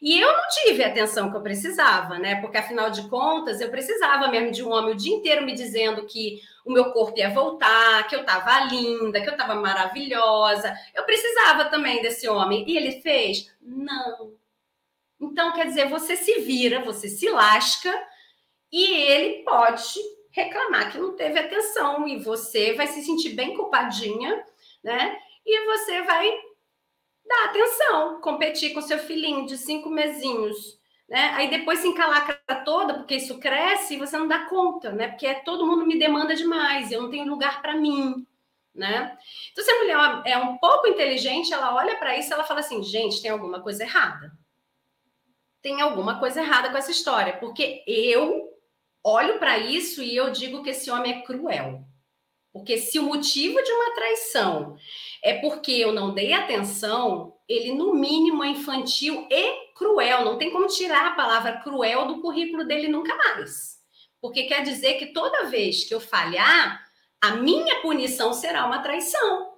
Speaker 1: E eu não tive a atenção que eu precisava, né? Porque afinal de contas, eu precisava mesmo de um homem o dia inteiro me dizendo que o meu corpo ia voltar, que eu estava linda, que eu estava maravilhosa. Eu precisava também desse homem. E ele fez? Não. Então, quer dizer, você se vira, você se lasca e ele pode reclamar que não teve atenção e você vai se sentir bem culpadinha, né? E você vai dar atenção, competir com seu filhinho de cinco mesinhos, né? Aí depois se encalacra toda, porque isso cresce e você não dá conta, né? Porque todo mundo me demanda demais, eu não tenho lugar para mim, né? Então, se a mulher é um pouco inteligente, ela olha para isso e ela fala assim: gente, tem alguma coisa errada. Tem alguma coisa errada com essa história, porque eu olho para isso e eu digo que esse homem é cruel. Porque se o motivo de uma traição é porque eu não dei atenção, ele no mínimo é infantil e cruel. Não tem como tirar a palavra cruel do currículo dele nunca mais. Porque quer dizer que toda vez que eu falhar, a minha punição será uma traição.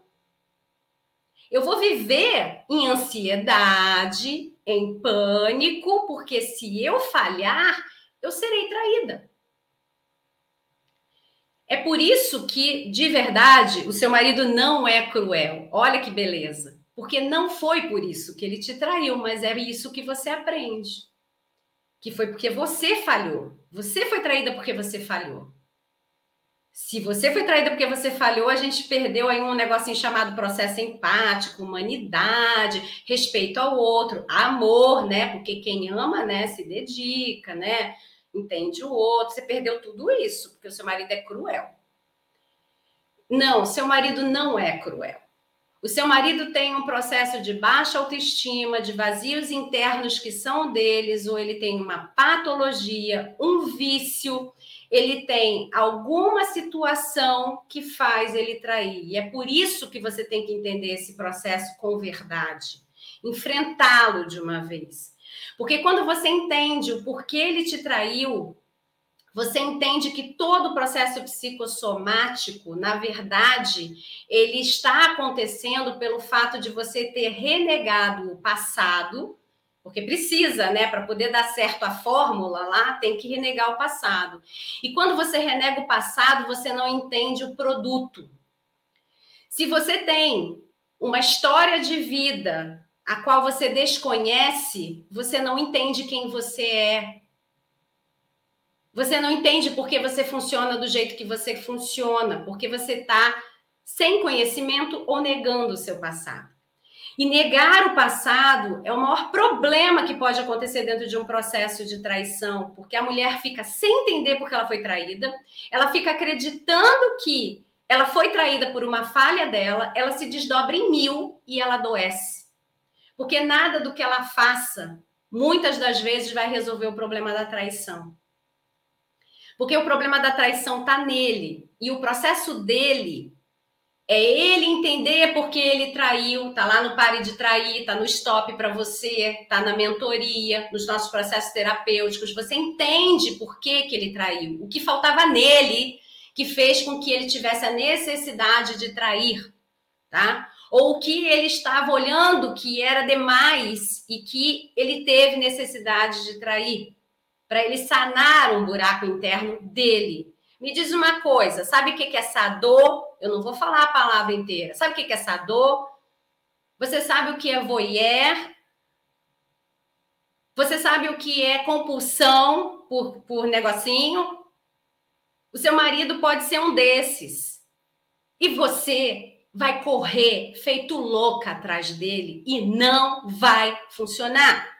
Speaker 1: Eu vou viver em ansiedade, em pânico, porque se eu falhar, eu serei traída. É por isso que, de verdade, o seu marido não é cruel. Olha que beleza. Porque não foi por isso que ele te traiu, mas é isso que você aprende. Que foi porque você falhou. Você foi traída porque você falhou. Se você foi traída porque você falhou, a gente perdeu aí um negocinho chamado processo empático, humanidade, respeito ao outro, amor, né? Porque quem ama, né, se dedica, né? Entende o outro, você perdeu tudo isso, porque o seu marido é cruel. Não, seu marido não é cruel. O seu marido tem um processo de baixa autoestima, de vazios internos que são deles, ou ele tem uma patologia, um vício, ele tem alguma situação que faz ele trair. E é por isso que você tem que entender esse processo com verdade, enfrentá-lo de uma vez. Porque quando você entende o porquê ele te traiu, você entende que todo o processo psicossomático, na verdade, ele está acontecendo pelo fato de você ter renegado o passado, porque precisa, né, para poder dar certo a fórmula lá, tem que renegar o passado. E quando você renega o passado, você não entende o produto. Se você tem uma história de vida a qual você desconhece, você não entende quem você é, você não entende por que você funciona do jeito que você funciona, porque você está sem conhecimento ou negando o seu passado. E negar o passado é o maior problema que pode acontecer dentro de um processo de traição, porque a mulher fica sem entender porque ela foi traída, ela fica acreditando que ela foi traída por uma falha dela, ela se desdobra em mil e ela adoece. Porque nada do que ela faça, muitas das vezes, vai resolver o problema da traição. Porque o problema da traição está nele. E o processo dele é ele entender porque ele traiu, tá lá no pare de trair, tá no stop para você, tá na mentoria, nos nossos processos terapêuticos, você entende por que, que ele traiu, o que faltava nele que fez com que ele tivesse a necessidade de trair, tá? Ou o que ele estava olhando que era demais e que ele teve necessidade de trair para ele sanar um buraco interno dele. Me diz uma coisa, sabe o que é essa dor? Eu não vou falar a palavra inteira. Sabe o que é essa dor? Você sabe o que é voyeur? Você sabe o que é compulsão por, por negocinho? O seu marido pode ser um desses. E você vai correr feito louca atrás dele e não vai funcionar.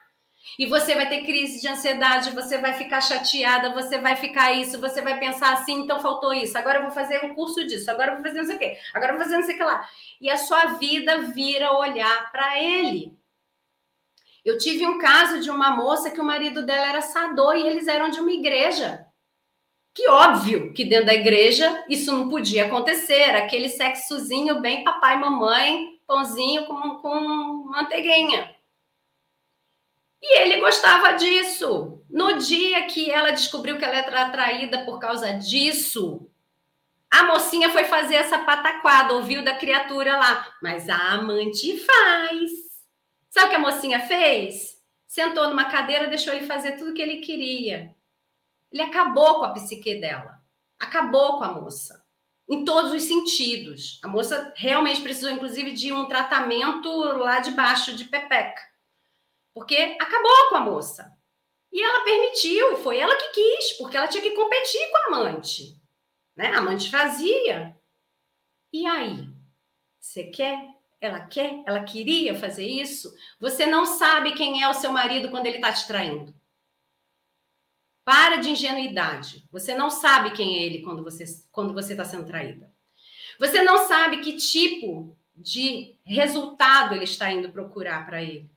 Speaker 1: E você vai ter crise de ansiedade, você vai ficar chateada, você vai ficar isso, você vai pensar assim, então faltou isso, agora eu vou fazer um curso disso, agora eu vou fazer não sei o quê, agora eu vou fazer não sei o que lá. E a sua vida vira olhar para ele. Eu tive um caso de uma moça que o marido dela era sador e eles eram de uma igreja. Que óbvio que dentro da igreja isso não podia acontecer, aquele sexozinho bem papai, mamãe, pãozinho com, com manteiguinha. E ele gostava disso. No dia que ela descobriu que ela era atraída por causa disso, a mocinha foi fazer essa pataquada, ouviu da criatura lá. Mas a amante faz. Sabe o que a mocinha fez? Sentou numa cadeira, deixou ele fazer tudo o que ele queria. Ele acabou com a psique dela. Acabou com a moça. Em todos os sentidos. A moça realmente precisou, inclusive, de um tratamento lá de baixo de pepeca porque acabou com a moça. E ela permitiu, foi ela que quis, porque ela tinha que competir com a amante. Né? A amante fazia. E aí? Você quer? Ela quer? Ela queria fazer isso? Você não sabe quem é o seu marido quando ele está te traindo. Para de ingenuidade. Você não sabe quem é ele quando você quando você está sendo traída. Você não sabe que tipo de resultado ele está indo procurar para ele.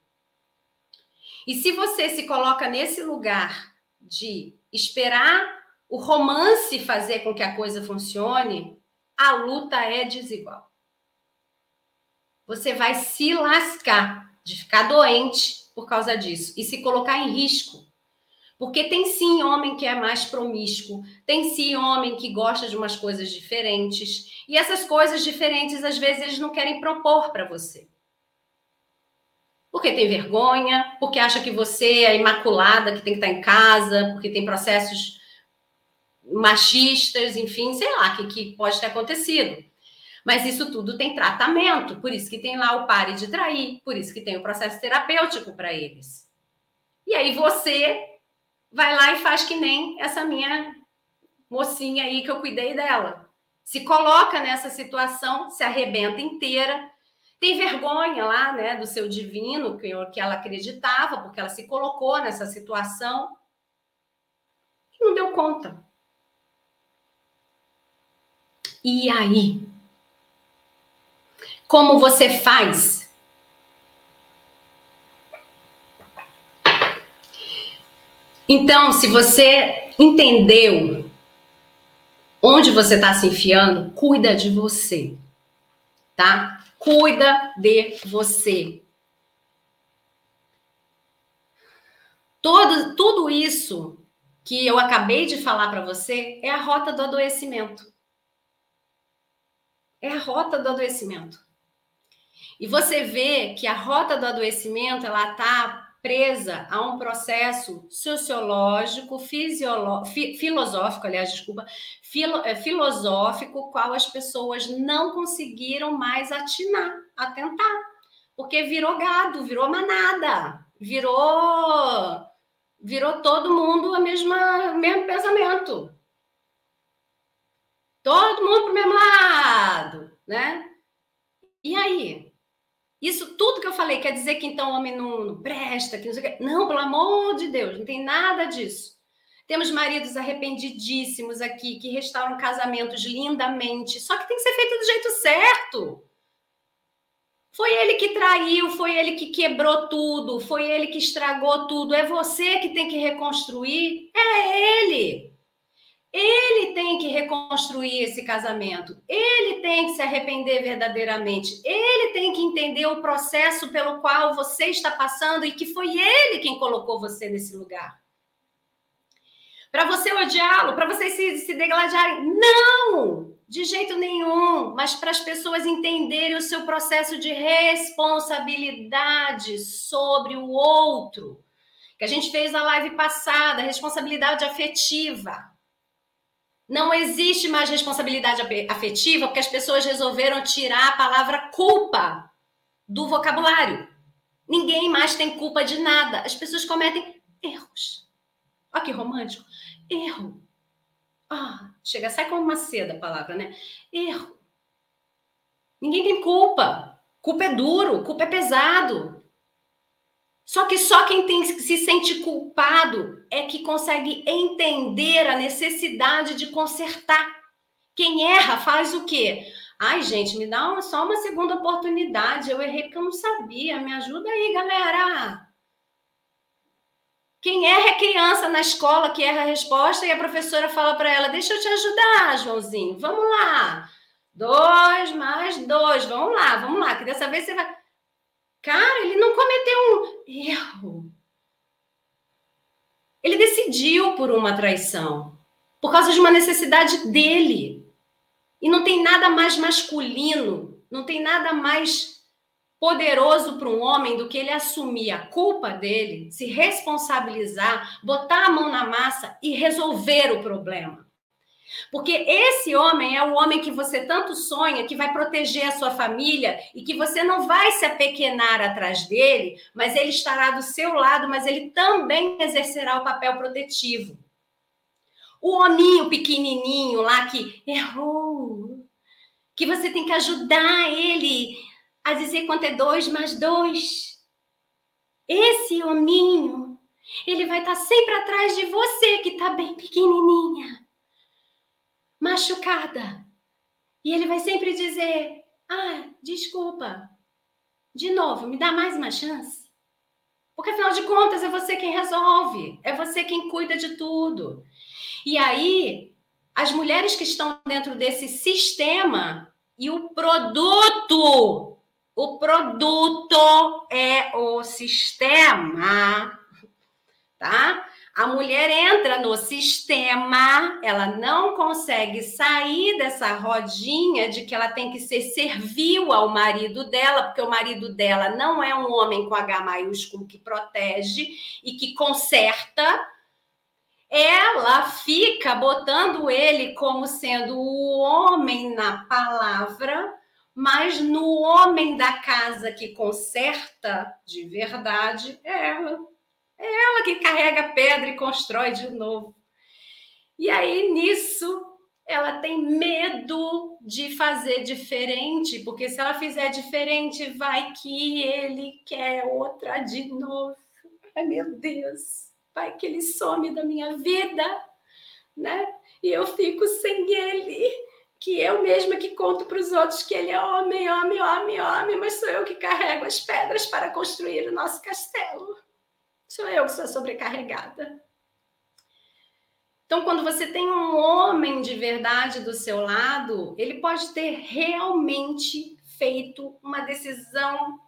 Speaker 1: E se você se coloca nesse lugar de esperar o romance fazer com que a coisa funcione, a luta é desigual. Você vai se lascar de ficar doente por causa disso e se colocar em risco. Porque tem sim homem que é mais promíscuo, tem sim homem que gosta de umas coisas diferentes, e essas coisas diferentes às vezes eles não querem propor para você porque tem vergonha, porque acha que você é imaculada, que tem que estar em casa, porque tem processos machistas, enfim, sei lá, que, que pode ter acontecido. Mas isso tudo tem tratamento, por isso que tem lá o pare de trair, por isso que tem o processo terapêutico para eles. E aí você vai lá e faz que nem essa minha mocinha aí que eu cuidei dela. Se coloca nessa situação, se arrebenta inteira, tem vergonha lá, né, do seu divino, que, ela acreditava, porque ela se colocou nessa situação. Não deu conta. E aí? Como você faz? Então, se você entendeu onde você está se enfiando, cuida de você, tá? Cuida de você. Todo, tudo isso que eu acabei de falar para você é a rota do adoecimento. É a rota do adoecimento. E você vê que a rota do adoecimento ela está presa a um processo sociológico, fisiológico, fi, filosófico, aliás, desculpa, filo, é, filosófico, qual as pessoas não conseguiram mais atinar, atentar, porque virou gado, virou manada, virou virou todo mundo a mesma mesmo pensamento. Todo mundo para o mesmo lado, né? E aí? Isso tudo que eu falei quer dizer que então o homem não, presta, que não sei o que. Não, pelo amor de Deus, não tem nada disso. Temos maridos arrependidíssimos aqui que restauram casamentos lindamente, só que tem que ser feito do jeito certo. Foi ele que traiu, foi ele que quebrou tudo, foi ele que estragou tudo. É você que tem que reconstruir. É ele. Ele tem que reconstruir esse casamento. Ele tem que se arrepender verdadeiramente. Ele tem que entender o processo pelo qual você está passando e que foi ele quem colocou você nesse lugar. Para você odiá-lo, para vocês se, se degladiarem. Não! De jeito nenhum. Mas para as pessoas entenderem o seu processo de responsabilidade sobre o outro. Que a gente fez na live passada, responsabilidade afetiva. Não existe mais responsabilidade afetiva porque as pessoas resolveram tirar a palavra culpa do vocabulário. Ninguém mais tem culpa de nada. As pessoas cometem erros. Olha que romântico. Erro. Chega, sai como uma seda a palavra, né? Erro. Ninguém tem culpa. Culpa é duro, culpa é pesado. Só que só quem tem, se sente culpado é que consegue entender a necessidade de consertar. Quem erra faz o quê? Ai, gente, me dá uma, só uma segunda oportunidade. Eu errei porque eu não sabia. Me ajuda aí, galera. Quem erra é criança na escola que erra a resposta e a professora fala para ela: Deixa eu te ajudar, Joãozinho. Vamos lá. Dois mais dois. Vamos lá, vamos lá. Que dessa vez você vai. Cara, ele não cometeu um erro. Ele decidiu por uma traição, por causa de uma necessidade dele. E não tem nada mais masculino, não tem nada mais poderoso para um homem do que ele assumir a culpa dele, se responsabilizar, botar a mão na massa e resolver o problema. Porque esse homem é o homem que você tanto sonha, que vai proteger a sua família e que você não vai se apequenar atrás dele, mas ele estará do seu lado, mas ele também exercerá o papel protetivo. O hominho pequenininho lá que errou, que você tem que ajudar ele a dizer quanto é dois mais dois. Esse hominho, ele vai estar sempre atrás de você que está bem pequenininha machucada. E ele vai sempre dizer: Ah, desculpa. De novo, me dá mais uma chance. Porque afinal de contas é você quem resolve, é você quem cuida de tudo. E aí, as mulheres que estão dentro desse sistema e o produto, o produto é o sistema, tá? A mulher entra no sistema, ela não consegue sair dessa rodinha de que ela tem que ser servil ao marido dela, porque o marido dela não é um homem com H maiúsculo que protege e que conserta. Ela fica botando ele como sendo o homem na palavra, mas no homem da casa que conserta de verdade é ela. É ela que carrega a pedra e constrói de novo. E aí, nisso, ela tem medo de fazer diferente, porque se ela fizer diferente, vai que ele quer outra de novo. Ai, meu Deus, vai que ele some da minha vida. né? E eu fico sem ele, que eu mesma que conto para os outros que ele é homem, homem, homem, homem, mas sou eu que carrego as pedras para construir o nosso castelo. Sou eu que sou sobrecarregada. Então, quando você tem um homem de verdade do seu lado, ele pode ter realmente feito uma decisão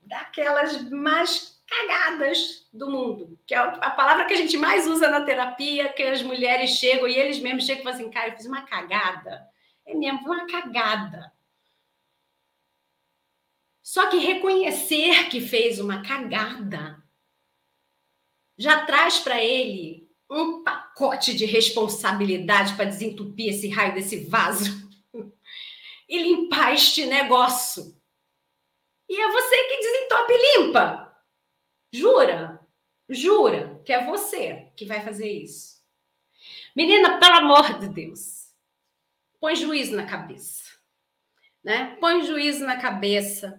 Speaker 1: daquelas mais cagadas do mundo, que é a palavra que a gente mais usa na terapia, que as mulheres chegam e eles mesmos chegam e falam assim, cara, eu fiz uma cagada. É mesmo, uma cagada. Só que reconhecer que fez uma cagada já traz para ele um pacote de responsabilidade para desentupir esse raio desse vaso [LAUGHS] e limpar este negócio. E é você que desentope e limpa. Jura? Jura que é você que vai fazer isso. Menina, pelo amor de Deus, põe juízo na cabeça. Né? Põe juízo na cabeça.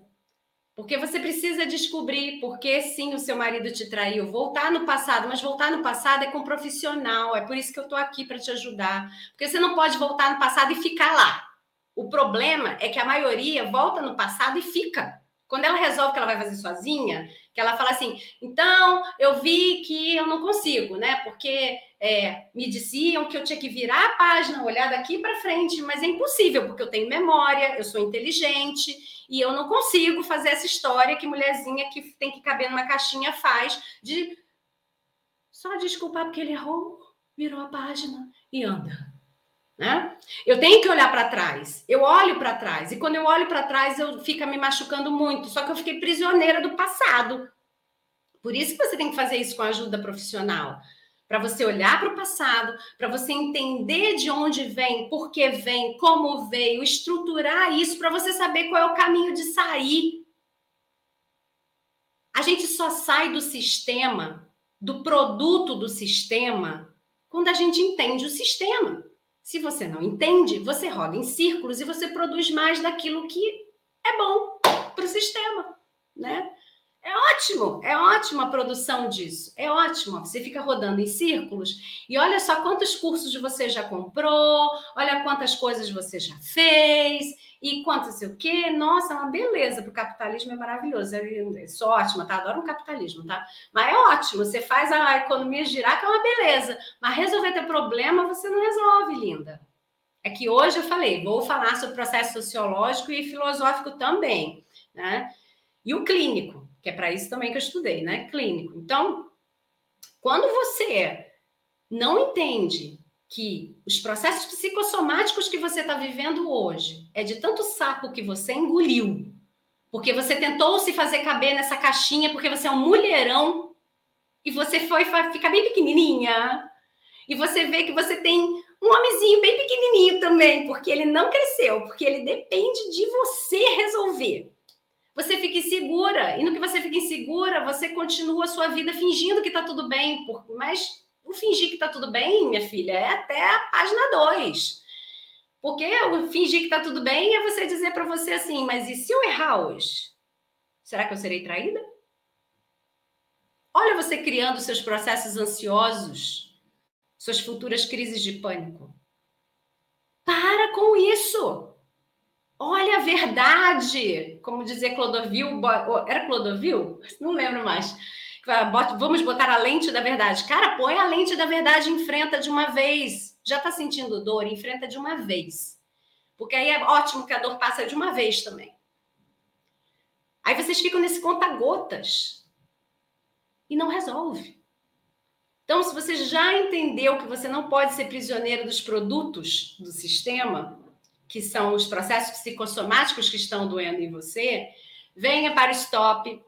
Speaker 1: Porque você precisa descobrir por que sim o seu marido te traiu. Voltar no passado, mas voltar no passado é com um profissional. É por isso que eu estou aqui para te ajudar. Porque você não pode voltar no passado e ficar lá. O problema é que a maioria volta no passado e fica. Quando ela resolve que ela vai fazer sozinha, que ela fala assim, então eu vi que eu não consigo, né? Porque é, me diziam que eu tinha que virar a página, olhar daqui para frente, mas é impossível, porque eu tenho memória, eu sou inteligente e eu não consigo fazer essa história que mulherzinha que tem que caber numa caixinha faz de só desculpar porque ele errou, virou a página e anda. Né? Eu tenho que olhar para trás. Eu olho para trás. E quando eu olho para trás, eu fica me machucando muito. Só que eu fiquei prisioneira do passado. Por isso que você tem que fazer isso com ajuda profissional. Para você olhar para o passado, para você entender de onde vem, por que vem, como veio, estruturar isso para você saber qual é o caminho de sair. A gente só sai do sistema, do produto do sistema, quando a gente entende o sistema. Se você não entende, você roda em círculos e você produz mais daquilo que é bom para o sistema, né? É ótimo, é ótima a produção disso, é ótimo. Você fica rodando em círculos e olha só quantos cursos você já comprou, olha quantas coisas você já fez e quanto sei o quê. Nossa, é uma beleza, o capitalismo é maravilhoso. É, sou ótima, tá? Adoro o capitalismo, tá? Mas é ótimo, você faz a economia girar, que é uma beleza. Mas resolver teu problema, você não resolve, linda. É que hoje eu falei, vou falar sobre processo sociológico e filosófico também, né? E o clínico que é para isso também que eu estudei, né? Clínico. Então, quando você não entende que os processos psicossomáticos que você está vivendo hoje é de tanto saco que você engoliu, porque você tentou se fazer caber nessa caixinha, porque você é um mulherão e você foi ficar bem pequenininha, e você vê que você tem um homenzinho bem pequenininho também, porque ele não cresceu, porque ele depende de você resolver você fica insegura. E no que você fica insegura, você continua a sua vida fingindo que está tudo bem. Mas o fingir que está tudo bem, minha filha, é até a página 2. Porque o fingir que está tudo bem é você dizer para você assim, mas e se eu errar hoje? Será que eu serei traída? Olha você criando seus processos ansiosos, suas futuras crises de pânico. Para com isso. Olha a verdade, como dizia Clodovil, era Clodovil? Não lembro mais. Vamos botar a lente da verdade. Cara, põe a lente da verdade, enfrenta de uma vez. Já está sentindo dor? Enfrenta de uma vez. Porque aí é ótimo que a dor passa de uma vez também. Aí vocês ficam nesse conta-gotas e não resolve. Então, se você já entendeu que você não pode ser prisioneiro dos produtos do sistema, que são os processos psicossomáticos que estão doendo em você, venha para o stop,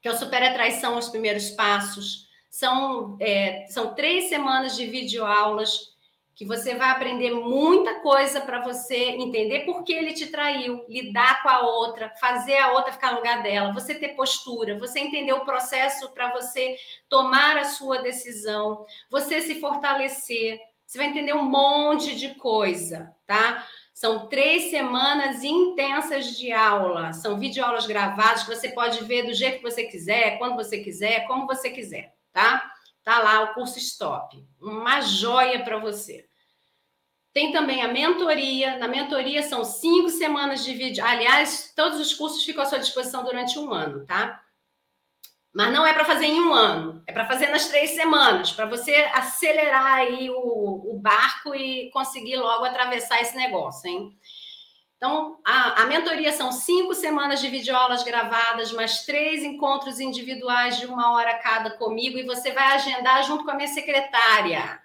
Speaker 1: que é o Super Atraição os primeiros passos. São, é, são três semanas de videoaulas que você vai aprender muita coisa para você entender por que ele te traiu, lidar com a outra, fazer a outra ficar no lugar dela, você ter postura, você entender o processo para você tomar a sua decisão, você se fortalecer. Você vai entender um monte de coisa, tá? São três semanas intensas de aula. São videoaulas gravadas que você pode ver do jeito que você quiser, quando você quiser, como você quiser, tá? Tá lá o curso Stop, uma joia para você. Tem também a mentoria. Na mentoria são cinco semanas de vídeo. Aliás, todos os cursos ficam à sua disposição durante um ano, tá? Mas não é para fazer em um ano, é para fazer nas três semanas, para você acelerar aí o, o barco e conseguir logo atravessar esse negócio, hein? Então, a, a mentoria são cinco semanas de videoaulas gravadas, mais três encontros individuais de uma hora cada comigo, e você vai agendar junto com a minha secretária.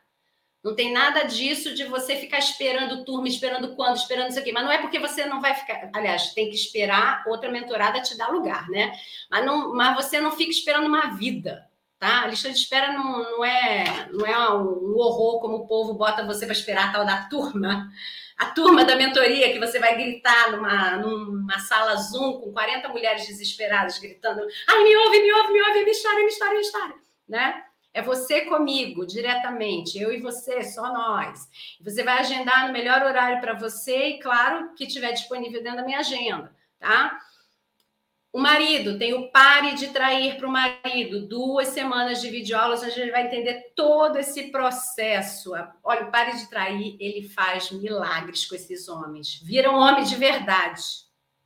Speaker 1: Não tem nada disso de você ficar esperando turma, esperando quando, esperando isso aqui. Mas não é porque você não vai ficar. Aliás, tem que esperar outra mentorada te dar lugar, né? Mas, não, mas você não fica esperando uma vida, tá? A lista de espera não, não é não é um horror como o povo bota você para esperar a tal da turma. A turma da mentoria que você vai gritar numa, numa sala Zoom com 40 mulheres desesperadas gritando: ai, me ouve, me ouve, me ouve, me história, me história, me história, né? É você comigo, diretamente, eu e você, só nós. Você vai agendar no melhor horário para você e, claro, que tiver disponível dentro da minha agenda, tá? O marido tem o pare de trair para o marido, duas semanas de videoaulas, a gente vai entender todo esse processo. Olha, o pare de trair, ele faz milagres com esses homens. Viram homem de verdade.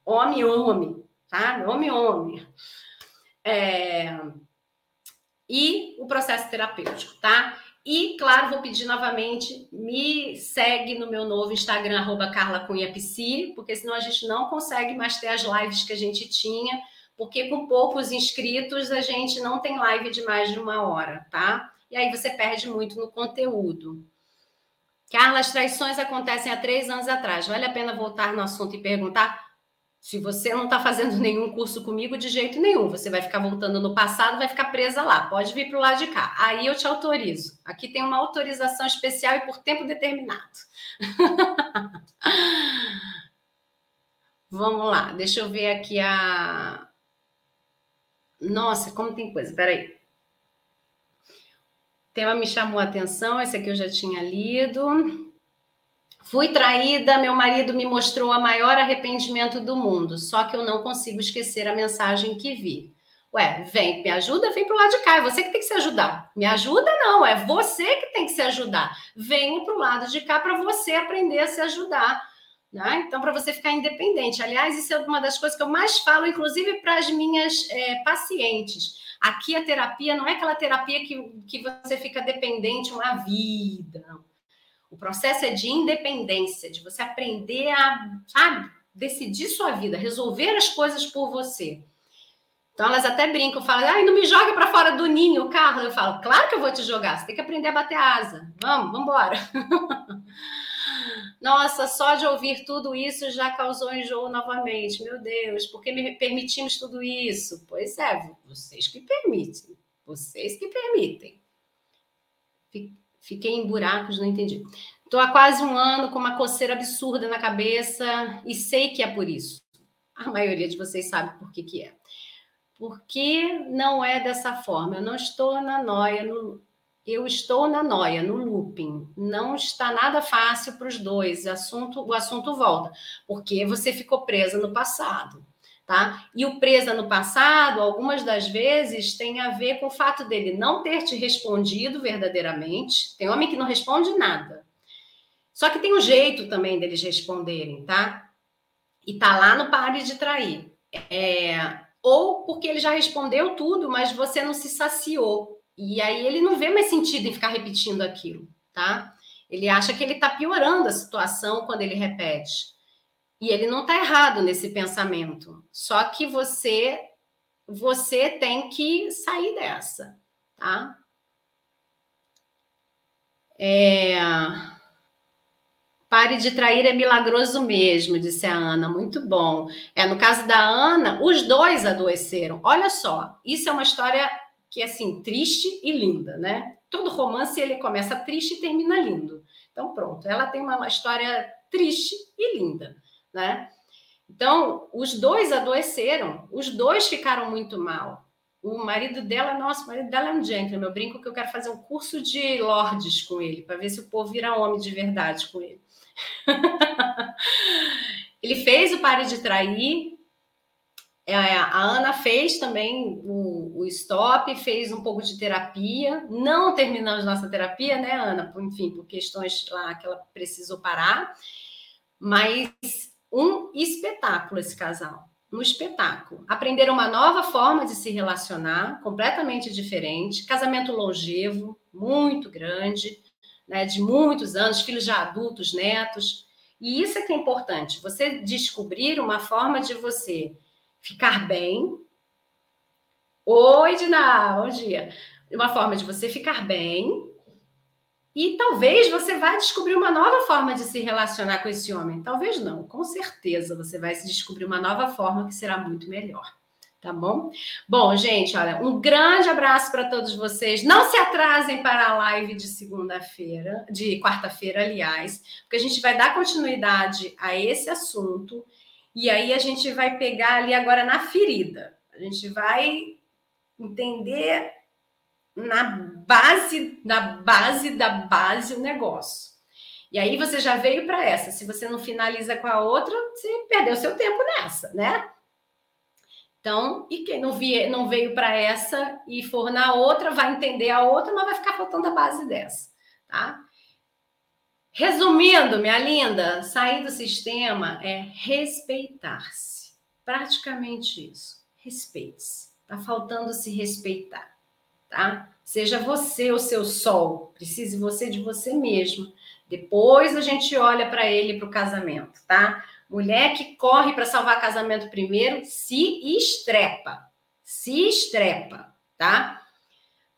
Speaker 1: Homem, homem, tá? Homem, homem. É e o processo terapêutico, tá? E, claro, vou pedir novamente, me segue no meu novo Instagram, arroba porque senão a gente não consegue mais ter as lives que a gente tinha, porque com poucos inscritos a gente não tem live de mais de uma hora, tá? E aí você perde muito no conteúdo. Carla, as traições acontecem há três anos atrás. Vale a pena voltar no assunto e perguntar se você não está fazendo nenhum curso comigo, de jeito nenhum. Você vai ficar voltando no passado, vai ficar presa lá. Pode vir para o lado de cá. Aí eu te autorizo. Aqui tem uma autorização especial e por tempo determinado. [LAUGHS] Vamos lá, deixa eu ver aqui a. Nossa, como tem coisa. Peraí. O tema me chamou a atenção, esse aqui eu já tinha lido. Fui traída, meu marido me mostrou o maior arrependimento do mundo, só que eu não consigo esquecer a mensagem que vi. Ué, vem, me ajuda, vem pro lado de cá, é você que tem que se ajudar. Me ajuda não, é você que tem que se ajudar. Venha pro lado de cá para você aprender a se ajudar. Né? Então, para você ficar independente. Aliás, isso é uma das coisas que eu mais falo, inclusive para as minhas é, pacientes. Aqui a terapia não é aquela terapia que, que você fica dependente uma vida, não o processo é de independência, de você aprender a, sabe, decidir sua vida, resolver as coisas por você. Então elas até brincam, falam, ai, não me joga para fora do ninho, carro. Eu falo, claro que eu vou te jogar, você tem que aprender a bater asa. Vamos, vamos embora. [LAUGHS] Nossa, só de ouvir tudo isso já causou enjoo novamente. Meu Deus, por que me permitimos tudo isso? Pois é, vocês que permitem. Vocês que permitem. Fiquei em buracos, não entendi. Estou há quase um ano com uma coceira absurda na cabeça e sei que é por isso. A maioria de vocês sabe por que, que é. Porque não é dessa forma. Eu não estou na noia, no... eu estou na noia, no looping. Não está nada fácil para os dois. Assunto, o assunto volta. Porque você ficou presa no passado tá? E o presa no passado, algumas das vezes, tem a ver com o fato dele não ter te respondido verdadeiramente. Tem homem que não responde nada. Só que tem um jeito também deles responderem, tá? E tá lá no pare de trair. É... Ou porque ele já respondeu tudo, mas você não se saciou. E aí ele não vê mais sentido em ficar repetindo aquilo, tá? Ele acha que ele tá piorando a situação quando ele repete. E ele não está errado nesse pensamento. Só que você você tem que sair dessa, tá? É... Pare de trair é milagroso mesmo, disse a Ana. Muito bom. É, no caso da Ana, os dois adoeceram. Olha só, isso é uma história que é assim, triste e linda, né? Todo romance ele começa triste e termina lindo. Então, pronto, ela tem uma história triste e linda né? Então, os dois adoeceram, os dois ficaram muito mal. O marido dela, nossa, o marido dela é um gentleman. Eu brinco que eu quero fazer um curso de lordes com ele, para ver se o povo vira homem de verdade com ele. [LAUGHS] ele fez o pare de trair, É, a Ana fez também o, o, stop, fez um pouco de terapia. Não terminamos nossa terapia, né, Ana? Enfim, por questões lá que ela precisou parar. Mas um espetáculo esse casal. Um espetáculo. Aprenderam uma nova forma de se relacionar, completamente diferente. Casamento longevo, muito grande, né, de muitos anos, filhos já adultos, netos. E isso é que é importante, você descobrir uma forma de você ficar bem. Oi, Diná, bom dia. Uma forma de você ficar bem. E talvez você vá descobrir uma nova forma de se relacionar com esse homem. Talvez não, com certeza você vai se descobrir uma nova forma que será muito melhor. Tá bom? Bom, gente, olha, um grande abraço para todos vocês. Não se atrasem para a live de segunda-feira, de quarta-feira, aliás, porque a gente vai dar continuidade a esse assunto e aí a gente vai pegar ali agora na ferida. A gente vai entender na base, na base da base o negócio. E aí você já veio para essa. Se você não finaliza com a outra, você perdeu seu tempo nessa, né? Então, e quem não, vie, não veio para essa e for na outra, vai entender a outra, mas vai ficar faltando a base dessa, tá? Resumindo, minha linda, sair do sistema é respeitar-se. Praticamente isso. Respeite-se. Tá faltando se respeitar, tá? Seja você o seu sol, precise você de você mesmo. Depois a gente olha para ele para o casamento, tá? Mulher que corre para salvar casamento primeiro se estrepa. Se estrepa, tá?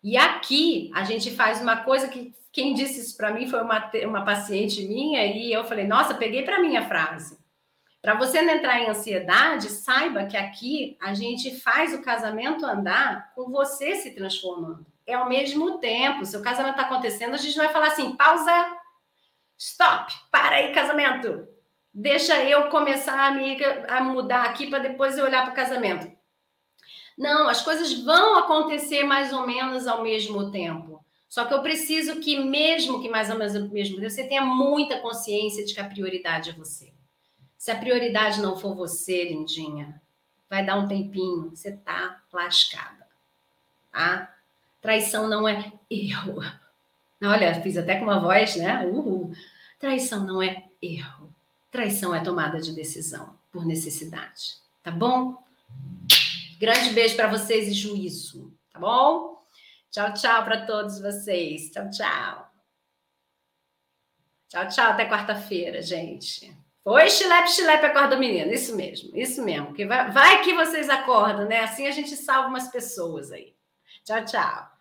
Speaker 1: E aqui a gente faz uma coisa que quem disse isso para mim foi uma, uma paciente minha, e eu falei, nossa, peguei para mim a frase. Para você não entrar em ansiedade, saiba que aqui a gente faz o casamento andar com você se transformando. É ao mesmo tempo. Se o casamento está acontecendo, a gente vai falar assim: pausa, stop, para aí, casamento. Deixa eu começar a, me, a mudar aqui para depois eu olhar para o casamento. Não, as coisas vão acontecer mais ou menos ao mesmo tempo. Só que eu preciso que, mesmo que mais ou menos ao mesmo tempo, você tenha muita consciência de que a prioridade é você. Se a prioridade não for você, lindinha, vai dar um tempinho, você tá lascada. Tá? Traição não é erro. Olha, fiz até com uma voz, né? Uhul. Traição não é erro. Traição é tomada de decisão por necessidade. Tá bom? Grande beijo para vocês e juízo. Tá bom? Tchau, tchau para todos vocês. Tchau, tchau. Tchau, tchau. Até quarta-feira, gente. Foi chilepe, chilepe, acorda o menino. Isso mesmo, isso mesmo. Que vai, vai que vocês acordam, né? Assim a gente salva umas pessoas aí. Tchau, tchau.